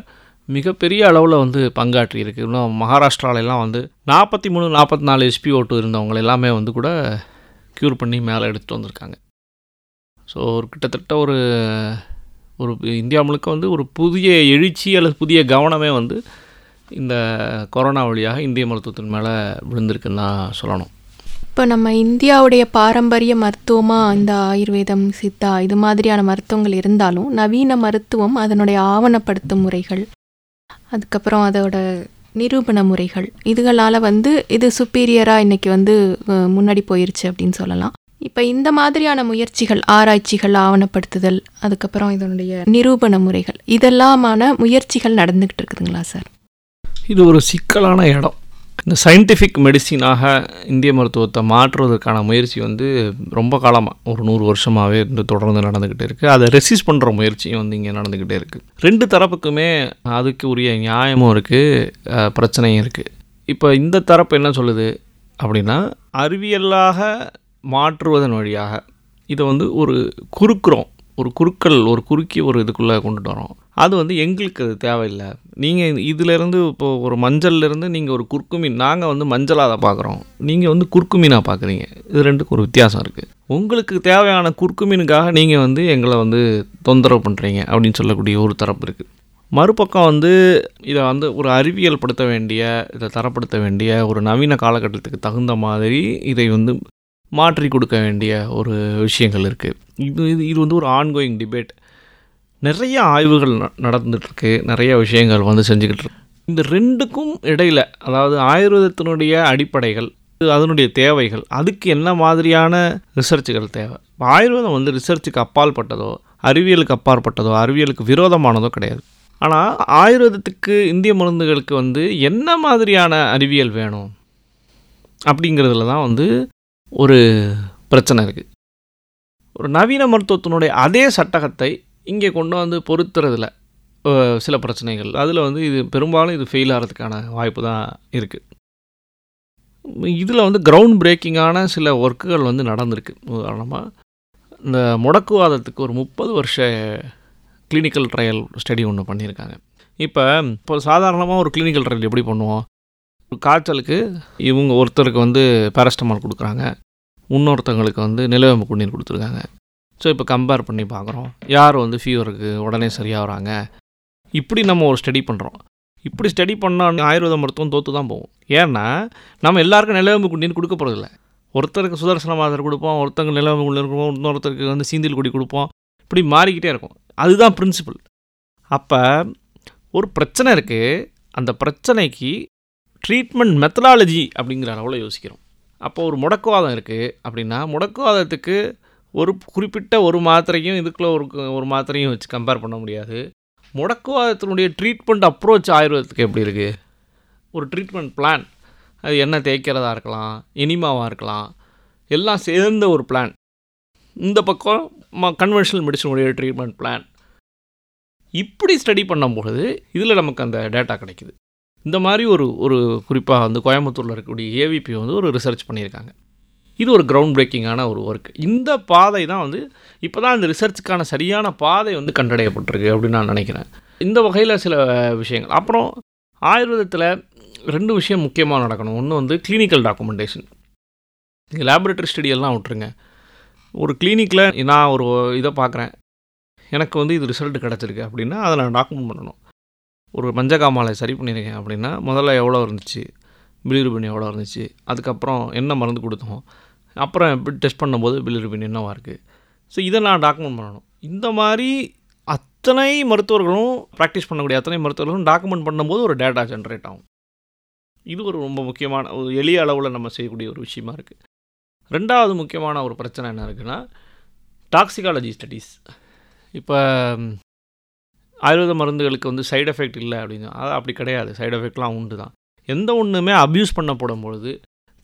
மிகப்பெரிய அளவில் வந்து பங்காற்றி இருக்குது இன்னும் மகாராஷ்டிராவிலலாம் வந்து நாற்பத்தி மூணு நாற்பத்தி நாலு எஸ்பி ஓட்டு இருந்தவங்க எல்லாமே வந்து கூட செக்யூர் பண்ணி மேலே எடுத்துகிட்டு வந்திருக்காங்க. ஸோ ஒரு கிட்டத்தட்ட ஒரு ஒரு இந்தியா முழுக்க வந்து ஒரு புதிய எழுச்சி அல்லது புதிய கவனமே வந்து இந்த கொரோனா வழியாக இந்திய மருத்துவத்தின் மேலே விழுந்திருக்குன்னு தான் சொல்லணும். இப்போ நம்ம இந்தியாவுடைய பாரம்பரிய மருத்துவமாக இந்த ஆயுர்வேதம் சித்தா இது மாதிரியான மருத்துவங்கள் இருந்தாலும் நவீன மருத்துவம் அதனுடைய ஆவணப்படுத்தும் முறைகள் அதுக்கப்புறம் அதோட நிரூபண முறைகள். இதுகளால் வந்து இது சுப்பீரியராக இன்னைக்கு வந்து முன்னாடி போயிருச்சு அப்படின்னு சொல்லலாம். இப்போ இந்த மாதிரியான முயற்சிகள் ஆராய்ச்சிகள் ஆவணப்படுத்துதல் அதுக்கப்புறம் இதனுடைய நிரூபண முறைகள் இதெல்லாமான முயற்சிகள் நடந்துக்கிட்டு இருக்குதுங்களா சார்? இது ஒரு சிக்கலான இடம். இந்த சயின்டிஃபிக் மெடிசினாக இந்திய மருத்துவத்தை மாற்றுவதற்கான முயற்சி வந்து ரொம்ப காலமாக ஒரு நூறு வருஷமாகவே வந்து தொடர்ந்து நடந்துக்கிட்டே இருக்குது அதை ரெசிஸ் பண்ணுற முயற்சியும் வந்து இங்கே நடந்துக்கிட்டே இருக்குது ரெண்டு தரப்புக்குமே அதுக்கு உரிய நியாயமும் இருக்குது பிரச்சனையும் இருக்குது இப்போ இந்த தரப்பு என்ன சொல்லுது அப்படின்னா அறிவியலாக மாற்றுவதன் வழியாக இதை வந்து ஒரு குறுக்குறோம். ஒரு குறுக்கல் ஒரு குறுக்கி ஒரு இதுக்குள்ளே கொண்டுட்டு வரோம். அது வந்து எங்களுக்கு அது தேவையில்லை. நீங்கள் இதிலேருந்து இப்போ ஒரு மஞ்சள்லேருந்து நீங்கள் ஒரு குறுக்குமீன் நாங்கள் வந்து மஞ்சளாக அதை பார்க்குறோம் நீங்கள் வந்து குறுக்குமீனாக பார்க்குறீங்க இது ரெண்டுக்கும் ஒரு வித்தியாசம் இருக்குது உங்களுக்கு தேவையான குறுக்குமீனுக்காக நீங்கள் வந்து எங்களை வந்து தொந்தரவு பண்ணுறீங்க அப்படின்னு சொல்லக்கூடிய ஒரு தரப்பு இருக்குது மறுபக்கம் வந்து இதை வந்து ஒரு அறிவியல் படுத்த வேண்டிய இதை தரப்படுத்த வேண்டிய ஒரு நவீன காலகட்டத்துக்கு தகுந்த மாதிரி இதை வந்து மாற்றி கொடுக்க வேண்டிய ஒரு விஷயங்கள் இருக்குது இது இது இது வந்து ஒரு ஆன்கோயிங் டிபேட் நிறைய ஆய்வுகள் ந- நடந்துட்டுருக்கு. நிறைய விஷயங்கள் வந்து செஞ்சுக்கிட்டு இருக்கு. இந்த ரெண்டுக்கும் இடையில் அதாவது ஆயுர்வேதத்தினுடைய அடிப்படைகள் அதனுடைய தேவைகள் அதுக்கு என்ன மாதிரியான ரிசர்ச்சுகள் தேவை? ஆயுர்வேதம் வந்து ரிசர்ச்சுக்கு அப்பாற்பட்டதோ அறிவியலுக்கு அப்பாற்பட்டதோ அறிவியலுக்கு விரோதமானதோ கிடையாது. ஆனால் ஆயுர்வேதத்துக்கு இந்திய மருந்துகளுக்கு வந்து என்ன மாதிரியான அறிவியல் வேணும்? அப்படிங்கிறதுல தான் வந்து ஒரு பிரச்சனை இருக்குது ஒரு நவீன மருத்துவத்தினுடைய அதே சட்டகத்தை இங்கே கொண்டு வந்து பொருத்துறதில் சில பிரச்சனைகள். அதில் வந்து இது பெரும்பாலும் இது ஃபெயில் ஆகிறதுக்கான வாய்ப்பு தான் இருக்குது இதில் வந்து கிரவுண்ட் பிரேக்கிங்கான சில ஒர்க்குகள் வந்து நடந்திருக்கு. உதாரணமாக இந்த முடக்குவாதத்துக்கு ஒரு முப்பது வருஷ கிளினிக்கல் ட்ரையல் ஸ்டடி ஒன்று பண்ணியிருக்காங்க. இப்போ இப்போ சாதாரணமாக ஒரு கிளினிக்கல் ட்ரையல் எப்படி பண்ணுவோம்? காய்ச்சலுக்கு இவங்க ஒருத்தருக்கு வந்து பேரஸ்டமால் கொடுக்குறாங்க. இன்னொருத்தவங்களுக்கு வந்து நிலவேம்பு குடிநீர் கொடுத்துருக்காங்க. ஸோ இப்போ கம்பேர் பண்ணி பார்க்குறோம். யார் வந்து ஃபீவருக்கு உடனே சரியாகிறாங்க இப்படி நம்ம ஒரு ஸ்டடி பண்ணுறோம் இப்படி ஸ்டடி பண்ணால் ஆயுர்வேத மருத்துவம் தோற்று தான் போகும். ஏன்னா நம்ம எல்லாருக்கும் நிலவேம்பு குடிநீர் கொடுக்க போகிறதில்ல ஒருத்தருக்கு சுதர்சன மாதர் கொடுப்போம் ஒருத்தருக்கு நிலவேம்பு குடிநீர் கொடுப்போம் இன்னொருத்தருக்கு வந்து சீந்தில் குடி கொடுப்போம். இப்படி மாறிக்கிட்டே இருக்கும். அதுதான் பிரின்சிபல் அப்போ ஒரு பிரச்சனை இருக்குது அந்த பிரச்சனைக்கு ட்ரீட்மெண்ட் மெத்தடாலஜி அப்படிங்கிற அளவில் யோசிக்கிறோம். அப்போ ஒரு முடக்குவாதம் இருக்குது அப்படின்னா முடக்குவாதத்துக்கு ஒரு குறிப்பிட்ட ஒரு மாத்திரையும் இதுக்குள்ளே ஒரு ஒரு மாத்திரையும் வச்சு கம்பேர் பண்ண முடியாது. முடக்குவாதத்தினுடைய ட்ரீட்மெண்ட் அப்ரோச் ஆயுர்வேதத்துக்கு எப்படி இருக்குது ஒரு ட்ரீட்மெண்ட் பிளான் அது என்ன தேய்க்கிறதா இருக்கலாம் இனிமாவாக இருக்கலாம் எல்லாம் சேர்ந்த ஒரு பிளான் இந்த பக்கம் கன்வென்ஷனல் மெடிசனுடைய ட்ரீட்மெண்ட் பிளான் இப்படி ஸ்டடி பண்ணும்பொழுது இதில் நமக்கு அந்த டேட்டா கிடைக்குது. இந்த மாதிரி ஒரு ஒரு குறிப்பாக வந்து கோயம்புத்தூரில் இருக்கக்கூடிய ஏவிபி வந்து ஒரு ரிசர்ச் பண்ணியிருக்காங்க. இது ஒரு கிரவுண்ட் பிரேக்கிங்கான ஒரு ஒர்க் இந்த பாதை தான் வந்து இப்போ தான் இந்த ரிசர்ச்சுக்கான சரியான பாதை வந்து கண்டடையப்பட்டிருக்கு அப்படின்னு நான் நினைக்கிறேன். இந்த வகையில் சில விஷயங்கள். அப்புறம் ஆயுர்வேதத்தில் ரெண்டு விஷயம் முக்கியமாக நடக்கணும். ஒன்று வந்து கிளினிக்கல் டாக்குமெண்டேஷன் நீங்கள் லேபரேட்டரி ஸ்டடியெல்லாம் விட்டுருங்க. ஒரு கிளினிக்கில் நான் ஒரு இதை பார்க்குறேன். எனக்கு வந்து இது ரிசல்ட் கிடச்சிருக்கு அப்படின்னா அதை நான் டாக்குமெண்ட் பண்ணணும். ஒரு மஞ்சக்காமாலை சரி பண்ணியிருக்கேன் அப்படின்னா முதல்ல எவ்வளோ இருந்துச்சு? பிலிருபின் எவ்வளோ இருந்துச்சு? அதுக்கப்புறம் என்ன மருந்து கொடுத்தோம்? அப்புறம் எப்படி டெஸ்ட் பண்ணும்போது பிலிருபின் என்னவா இருக்குது ஸோ இதை நான் டாக்குமெண்ட் பண்ணணும். இந்த மாதிரி அத்தனை மருத்துவர்களும் ப்ராக்டிஸ் பண்ணக்கூடிய அத்தனை மருத்துவர்களும் டாக்குமெண்ட் பண்ணும்போது ஒரு டேட்டா ஜென்ரேட் ஆகும். இது ஒரு ரொம்ப முக்கியமான ஒரு எளிய அளவில் நம்ம செய்யக்கூடிய ஒரு விஷயமா இருக்குது ரெண்டாவது முக்கியமான ஒரு பிரச்சனை என்ன இருக்குன்னா டாக்ஸிகாலஜி ஸ்டடீஸ் இப்போ ஆயுர்வேத மருந்துகளுக்கு வந்து சைடு எஃபெக்ட் இல்லை அப்படின்னு. அது அப்படி கிடையாது. சைடு எஃபெக்ட்லாம் உண்டு தான். எந்த ஒன்றுமே அப்யூஸ் பண்ணப்படும் பொழுது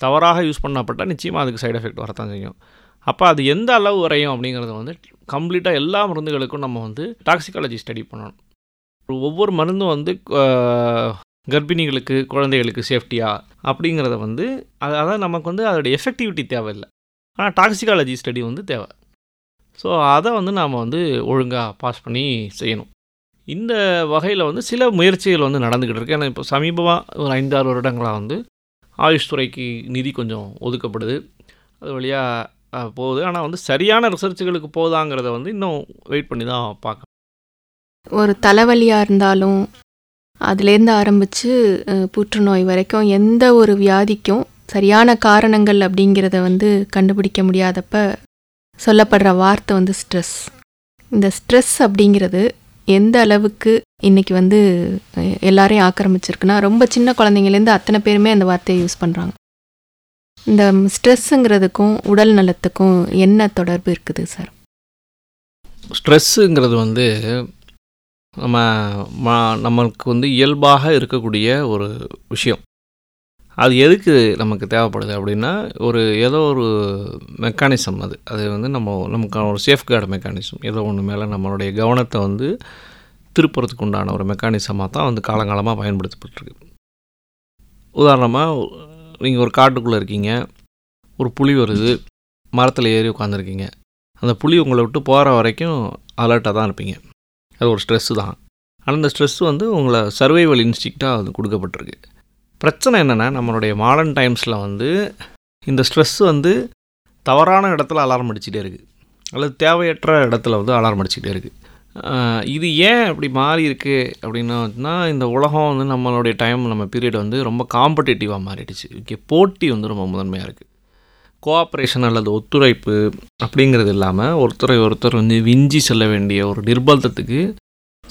தவறாக யூஸ் பண்ணப்பட்டால் நிச்சயமாக அதுக்கு சைடு எஃபெக்ட் வரத்தான் செய்யும். அப்போ அது எந்த அளவு வரையும் அப்படிங்கிறத வந்து கம்ப்ளீட்டாக எல்லா மருந்துகளுக்கும் நம்ம வந்து டாக்ஸிகாலஜி ஸ்டடி பண்ணணும். ஒவ்வொரு மருந்தும் வந்து கர்ப்பிணிகளுக்கு குழந்தைகளுக்கு சேஃப்டியா அப்படிங்கிறத வந்து அது அதான் நமக்கு வந்து அதோடைய எஃபெக்டிவிட்டி தேவையில்லை. ஆனால் டாக்ஸிகாலஜி ஸ்டடி வந்து தேவை. ஸோ அதை வந்து நாம் வந்து ஒழுங்காக பாஸ் பண்ணி செய்யணும். இந்த வகையில் வந்து சில முயற்சிகள் வந்து நடந்துக்கிட்டு இருக்கு. ஏன்னா இப்போ சமீபமாக ஒரு ஐந்தாறு வருடங்களாக வந்து ஆயுஷ் துறைக்கு நிதி கொஞ்சம் ஒதுக்கப்படுது. அது வழியாக போகுது. ஆனால் வந்து சரியான ரிசர்ச்சுகளுக்கு போகுதாங்கிறத வந்து இன்னும் வெயிட் பண்ணி தான் பார்க்கணும். ஒரு தலைவலியாக இருந்தாலும் அதுலேருந்து ஆரம்பித்து புற்றுநோய் வரைக்கும் எந்த ஒரு வியாதிக்கும் சரியான காரணங்கள் அப்படிங்கிறத வந்து கண்டுபிடிக்க முடியாதப்ப சொல்லப்படுற வார்த்தை வந்து ஸ்ட்ரெஸ். இந்த ஸ்ட்ரெஸ் அப்படிங்கிறது எந்த அளவுக்கு இன்னைக்கு வந்து எல்லாரையும் ஆக்கிரமிச்சிருக்குன்னா ரொம்ப சின்ன குழந்தைங்கலேருந்து அத்தனை பேருமே அந்த வார்த்தையை யூஸ் பண்ணுறாங்க இந்த ஸ்ட்ரெஸ்ஸுங்கிறதுக்கும் உடல் நலத்துக்கும் என்ன தொடர்பு இருக்குது சார் ஸ்ட்ரெஸ்ஸுங்கிறது வந்து நம்ம மா நம்மளுக்கு வந்து இயல்பாக இருக்கக்கூடிய ஒரு விஷயம். அது எதுக்கு நமக்கு தேவைப்படுது அப்படின்னா ஒரு ஏதோ ஒரு மெக்கானிசம் அது. அது வந்து நம்ம நமக்கான ஒரு சேஃப்கார்டு மெக்கானிசம் ஏதோ ஒன்று மேலே நம்மளுடைய கவனத்தை வந்து திருப்புறதுக்கு உண்டான ஒரு மெக்கானிசமாக தான் வந்து காலங்காலமாக பயன்படுத்தப்பட்டிருக்கு. உதாரணமாக நீங்கள் ஒரு காட்டுக்குள்ளே இருக்கீங்க ஒரு புலி வருது மரத்தில் ஏறி உட்காந்துருக்கீங்க அந்த புலி உங்களை விட்டு போகிற வரைக்கும் அலர்ட்டாக தான் இருப்பீங்க. அது ஒரு ஸ்ட்ரெஸ்ஸு தான். ஆனால் அந்த ஸ்ட்ரெஸ் வந்து உங்களை சர்வைவல் இன்ஸ்டிக்டாக அது கொடுக்கப்பட்டிருக்கு. பிரச்சனை என்னென்னா நம்மளுடைய மாடர்ன் டைம்ஸில் வந்து இந்த ஸ்ட்ரெஸ் வந்து தவறான இடத்துல அலாரம் அடிச்சுட்டே இருக்குது அல்லது தேவையற்ற இடத்துல வந்து அலாரம் அடிச்சுட்டே இருக்குது இது ஏன் அப்படி மாறி இருக்கு அப்படின்னா இந்த உலகம் வந்து நம்மளுடைய டைம் நம்ம பீரியட் வந்து ரொம்ப காம்படிட்டிவாக மாறிடுச்சு. இங்கே போட்டி வந்து ரொம்ப முதன்மையாக இருக்குது கோஆப்ரேஷன் அல்லது ஒத்துழைப்பு அப்படிங்கிறது இல்லாமல் ஒருத்தரை ஒருத்தர் வந்து விஞ்சி செல்ல வேண்டிய ஒரு நிர்பந்தத்துக்கு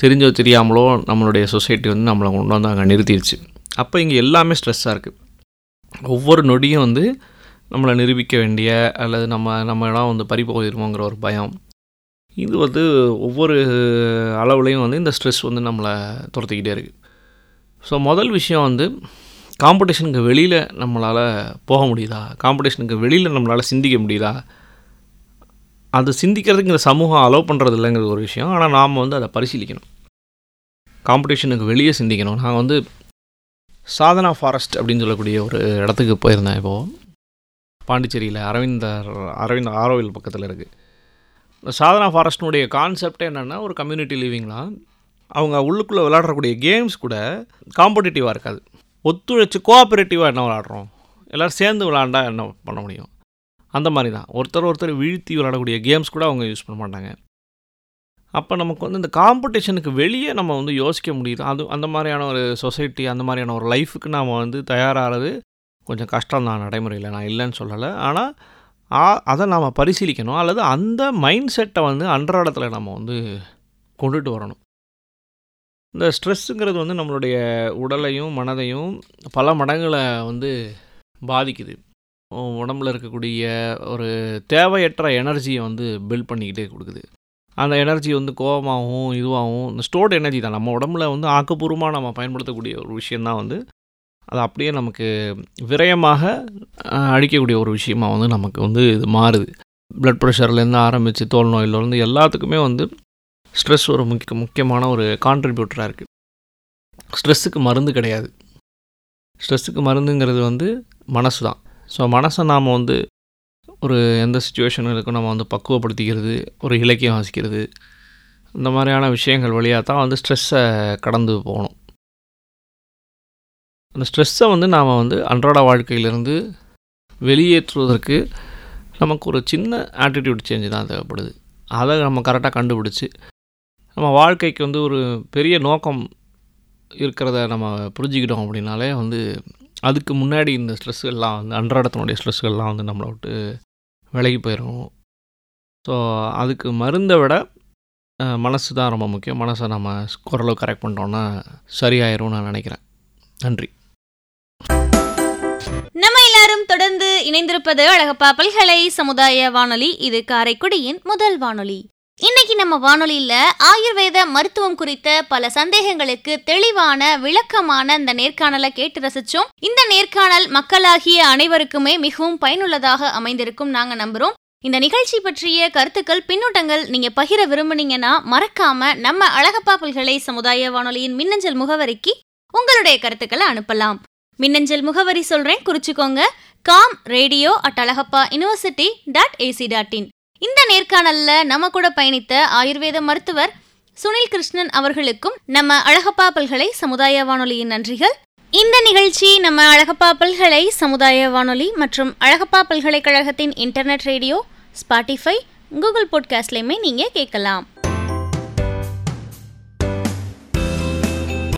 தெரிஞ்சோ தெரியாமலோ நம்மளுடைய சொசைட்டி வந்து நம்மளை கொண்டு வந்து அங்கே நிறுத்திடுச்சு. அப்போ இங்கே எல்லாமே ஸ்ட்ரெஸ்ஸாக இருக்குது ஒவ்வொரு நொடியும் வந்து நம்மளை நிரூபிக்க வேண்டிய அல்லது நம்ம நம்ம இடம் வந்து பறி போயிருமோங்கிற ஒரு பயம். இது வந்து ஒவ்வொரு அளவுலையும் வந்து இந்த ஸ்ட்ரெஸ் வந்து நம்மளை துரத்திக்கிட்டே இருக்குது ஸோ முதல் விஷயம் வந்து காம்படிஷனுக்கு வெளியில் நம்மளால் போக முடியுதா? காம்படிஷனுக்கு வெளியில் நம்மளால் சிந்திக்க முடியுதா? அது சிந்திக்கிறதுக்கு இந்த சமூகம் அலோவ் பண்ணுறது இல்லைங்கிறது ஒரு விஷயம். ஆனால் நாம் வந்து அதை பரிசீலிக்கணும். காம்படிஷனுக்கு வெளியே சிந்திக்கணும். நான் வந்து சாதனா ஃபாரஸ்ட் அப்படின்னு சொல்லக்கூடிய ஒரு இடத்துக்கு போயிருந்தேன் இப்போது பாண்டிச்சேரியில் அரவிந்தர் அரவிந்த் ஆரோவில் பக்கத்தில் இருக்குது இந்த சாதனா ஃபாரஸ்ட்னுடைய கான்செப்டே என்னென்னா ஒரு கம்யூனிட்டி லிவிங்லாம் அவங்க உள்ளுக்குள்ளே விளாட்றக்கூடிய கேம்ஸ் கூட காம்படிட்டிவாக இருக்காது. ஒத்துழைச்சி கோஆப்ரேட்டிவாக என்ன விளாட்றோம் எல்லோரும் சேர்ந்து விளாண்டா என்ன பண்ண முடியும்? அந்த மாதிரி தான் ஒருத்தர் ஒருத்தர் வீழ்த்தி விளாடக்கூடிய கேம்ஸ் கூட அவங்க யூஸ் பண்ண மாட்டாங்க. அப்போ நமக்கு வந்து இந்த காம்படிஷனுக்கு வெளியே நம்ம வந்து யோசிக்க முடியுது. அது அந்த மாதிரியான ஒரு சொசைட்டி அந்த மாதிரியான ஒரு லைஃபுக்கு நாம் வந்து தயாராகிறது கொஞ்சம் கஷ்டம் தான் நடைமுறையில். நான் இல்லைன்னு சொல்லலை. ஆனால் ஆ- அதை நாம் பரிசீலிக்கணும். அல்லது அந்த மைண்ட் செட்டை வந்து அன்றாடத்தில் நம்ம வந்து கொண்டுட்டு வரணும். இந்த ஸ்ட்ரெஸ்ஸுங்கிறது வந்து நம்மளுடைய உடலையும் மனதையும் பல மடங்களை வந்து பாதிக்குது. உடம்புல இருக்கக்கூடிய ஒரு தேவையற்ற எனர்ஜியை வந்து பில்ட் பண்ணிக்கிட்டே கொடுக்குது. அந்த எனர்ஜி வந்து கோபமாகவும் இதுவாகவும் இந்த ஸ்டோர்டு எனர்ஜி தான். நம்ம உடம்புல வந்து ஆக்கப்பூர்வமாக நம்ம பயன்படுத்தக்கூடிய ஒரு விஷயந்தான் வந்து அது அப்படியே நமக்கு விரயமாக அழிக்கக்கூடிய ஒரு விஷயமாக வந்து நமக்கு வந்து இது மாறுது. ப்ளட் ப்ரெஷர்லேருந்து ஆரம்பித்து தோல் நோயிலேருந்து எல்லாத்துக்குமே வந்து ஸ்ட்ரெஸ் ஒரு முக்கிய முக்கியமான ஒரு கான்ட்ரிபியூட்டராக இருக்குது ஸ்ட்ரெஸ்ஸுக்கு மருந்து கிடையாது. ஸ்ட்ரெஸ்ஸுக்கு மருந்துங்கிறது வந்து மனசு தான் ஸோ மனசை நாம் வந்து ஒரு எந்த சுச்சுவேஷனுக்கும் நம்ம வந்து பக்குவப்படுத்திக்கிறது ஒரு இலக்கியம் வாசிக்கிறது இந்த மாதிரியான விஷயங்கள் வழியாக தான் வந்து ஸ்ட்ரெஸ்ஸை கடந்து போகணும். அந்த ஸ்ட்ரெஸ்ஸை வந்து நாம் வந்து அன்றாட வாழ்க்கையிலிருந்து வெளியேற்றுவதற்கு நமக்கு ஒரு சின்ன ஆட்டிடியூட் சேஞ்சு தான் தேவைப்படுது. அதை நம்ம கரெக்டாக கண்டுபிடிச்சி நம்ம வாழ்க்கைக்கு வந்து ஒரு பெரிய நோக்கம் இருக்கிறத நம்ம புரிஞ்சுக்கிட்டோம் அப்படின்னாலே வந்து அதுக்கு முன்னாடி இந்த ஸ்ட்ரெஸ்ஸுகள்லாம் வந்து அன்றாடத்தினுடைய ஸ்ட்ரெஸ்ஸுகள்லாம் வந்து நம்மளை விட்டு விலகி போயிடும் ஸோ அதுக்கு மருந்தை விட மனசு தான் ரொம்ப முக்கியம். மனசை நம்ம குரலை கரெக்ட் பண்ணிட்டோம்னா சரியாயிரும்னு நான் நினைக்கிறேன். நன்றி. நம்ம எல்லாரும் எல்லாரும் தொடர்ந்து இணைந்திருப்பது அழகப்பா பல்கலை சமுதாய வானொலி. இது காரைக்குடியின் முதல் வானொலி. இன்னைக்கு நம்ம வானொலியில ஆயுர்வேத மருத்துவம் குறித்த பல சந்தேகங்களுக்கு தெளிவான விளக்கமான இந்த நேர்காணலை கேட்டு ரசிச்சோம். இந்த நேர்காணல் மக்களாகிய அனைவருக்குமே மிகவும் பயனுள்ளதாக அமைந்திருக்கும் நாங்க நம்புறோம். இந்த நிகழ்ச்சி பற்றிய கருத்துக்கள் பின்னூட்டங்கள் நீங்க பகிர விரும்புனீங்கன்னா மறக்காம நம்ம அழகப்பா பல்கலை சமுதாய வானொலியின் மின்னஞ்சல் முகவரிக்கு உங்களுடைய கருத்துக்களை அனுப்பலாம். மின்னஞ்சல் முகவரி சொல்றேன் குறிச்சுக்கோங்க. Com radio at Alagappa university dot AC dot in. இந்த நேர்காணல்ல நம்ம கூட பயணித்த ஆயுர்வேத மருத்துவர் சுனில் கிருஷ்ணன் அவர்களுக்கும் நம்ம அழகப்பா பல்கலை சமுதாய வானொலியின் நன்றிகள். இந்த நிகழ்ச்சி நம்ம அழகப்பா பல்கலை சமுதாய வானொலி மற்றும் அழகப்பா பல்கலைக்கழகத்தின் இன்டர்நெட் ரேடியோ ஸ்பாட்டிஃபை கூகுள் பாட்காஸ்ட்லையுமே நீங்கள் கேட்கலாம்.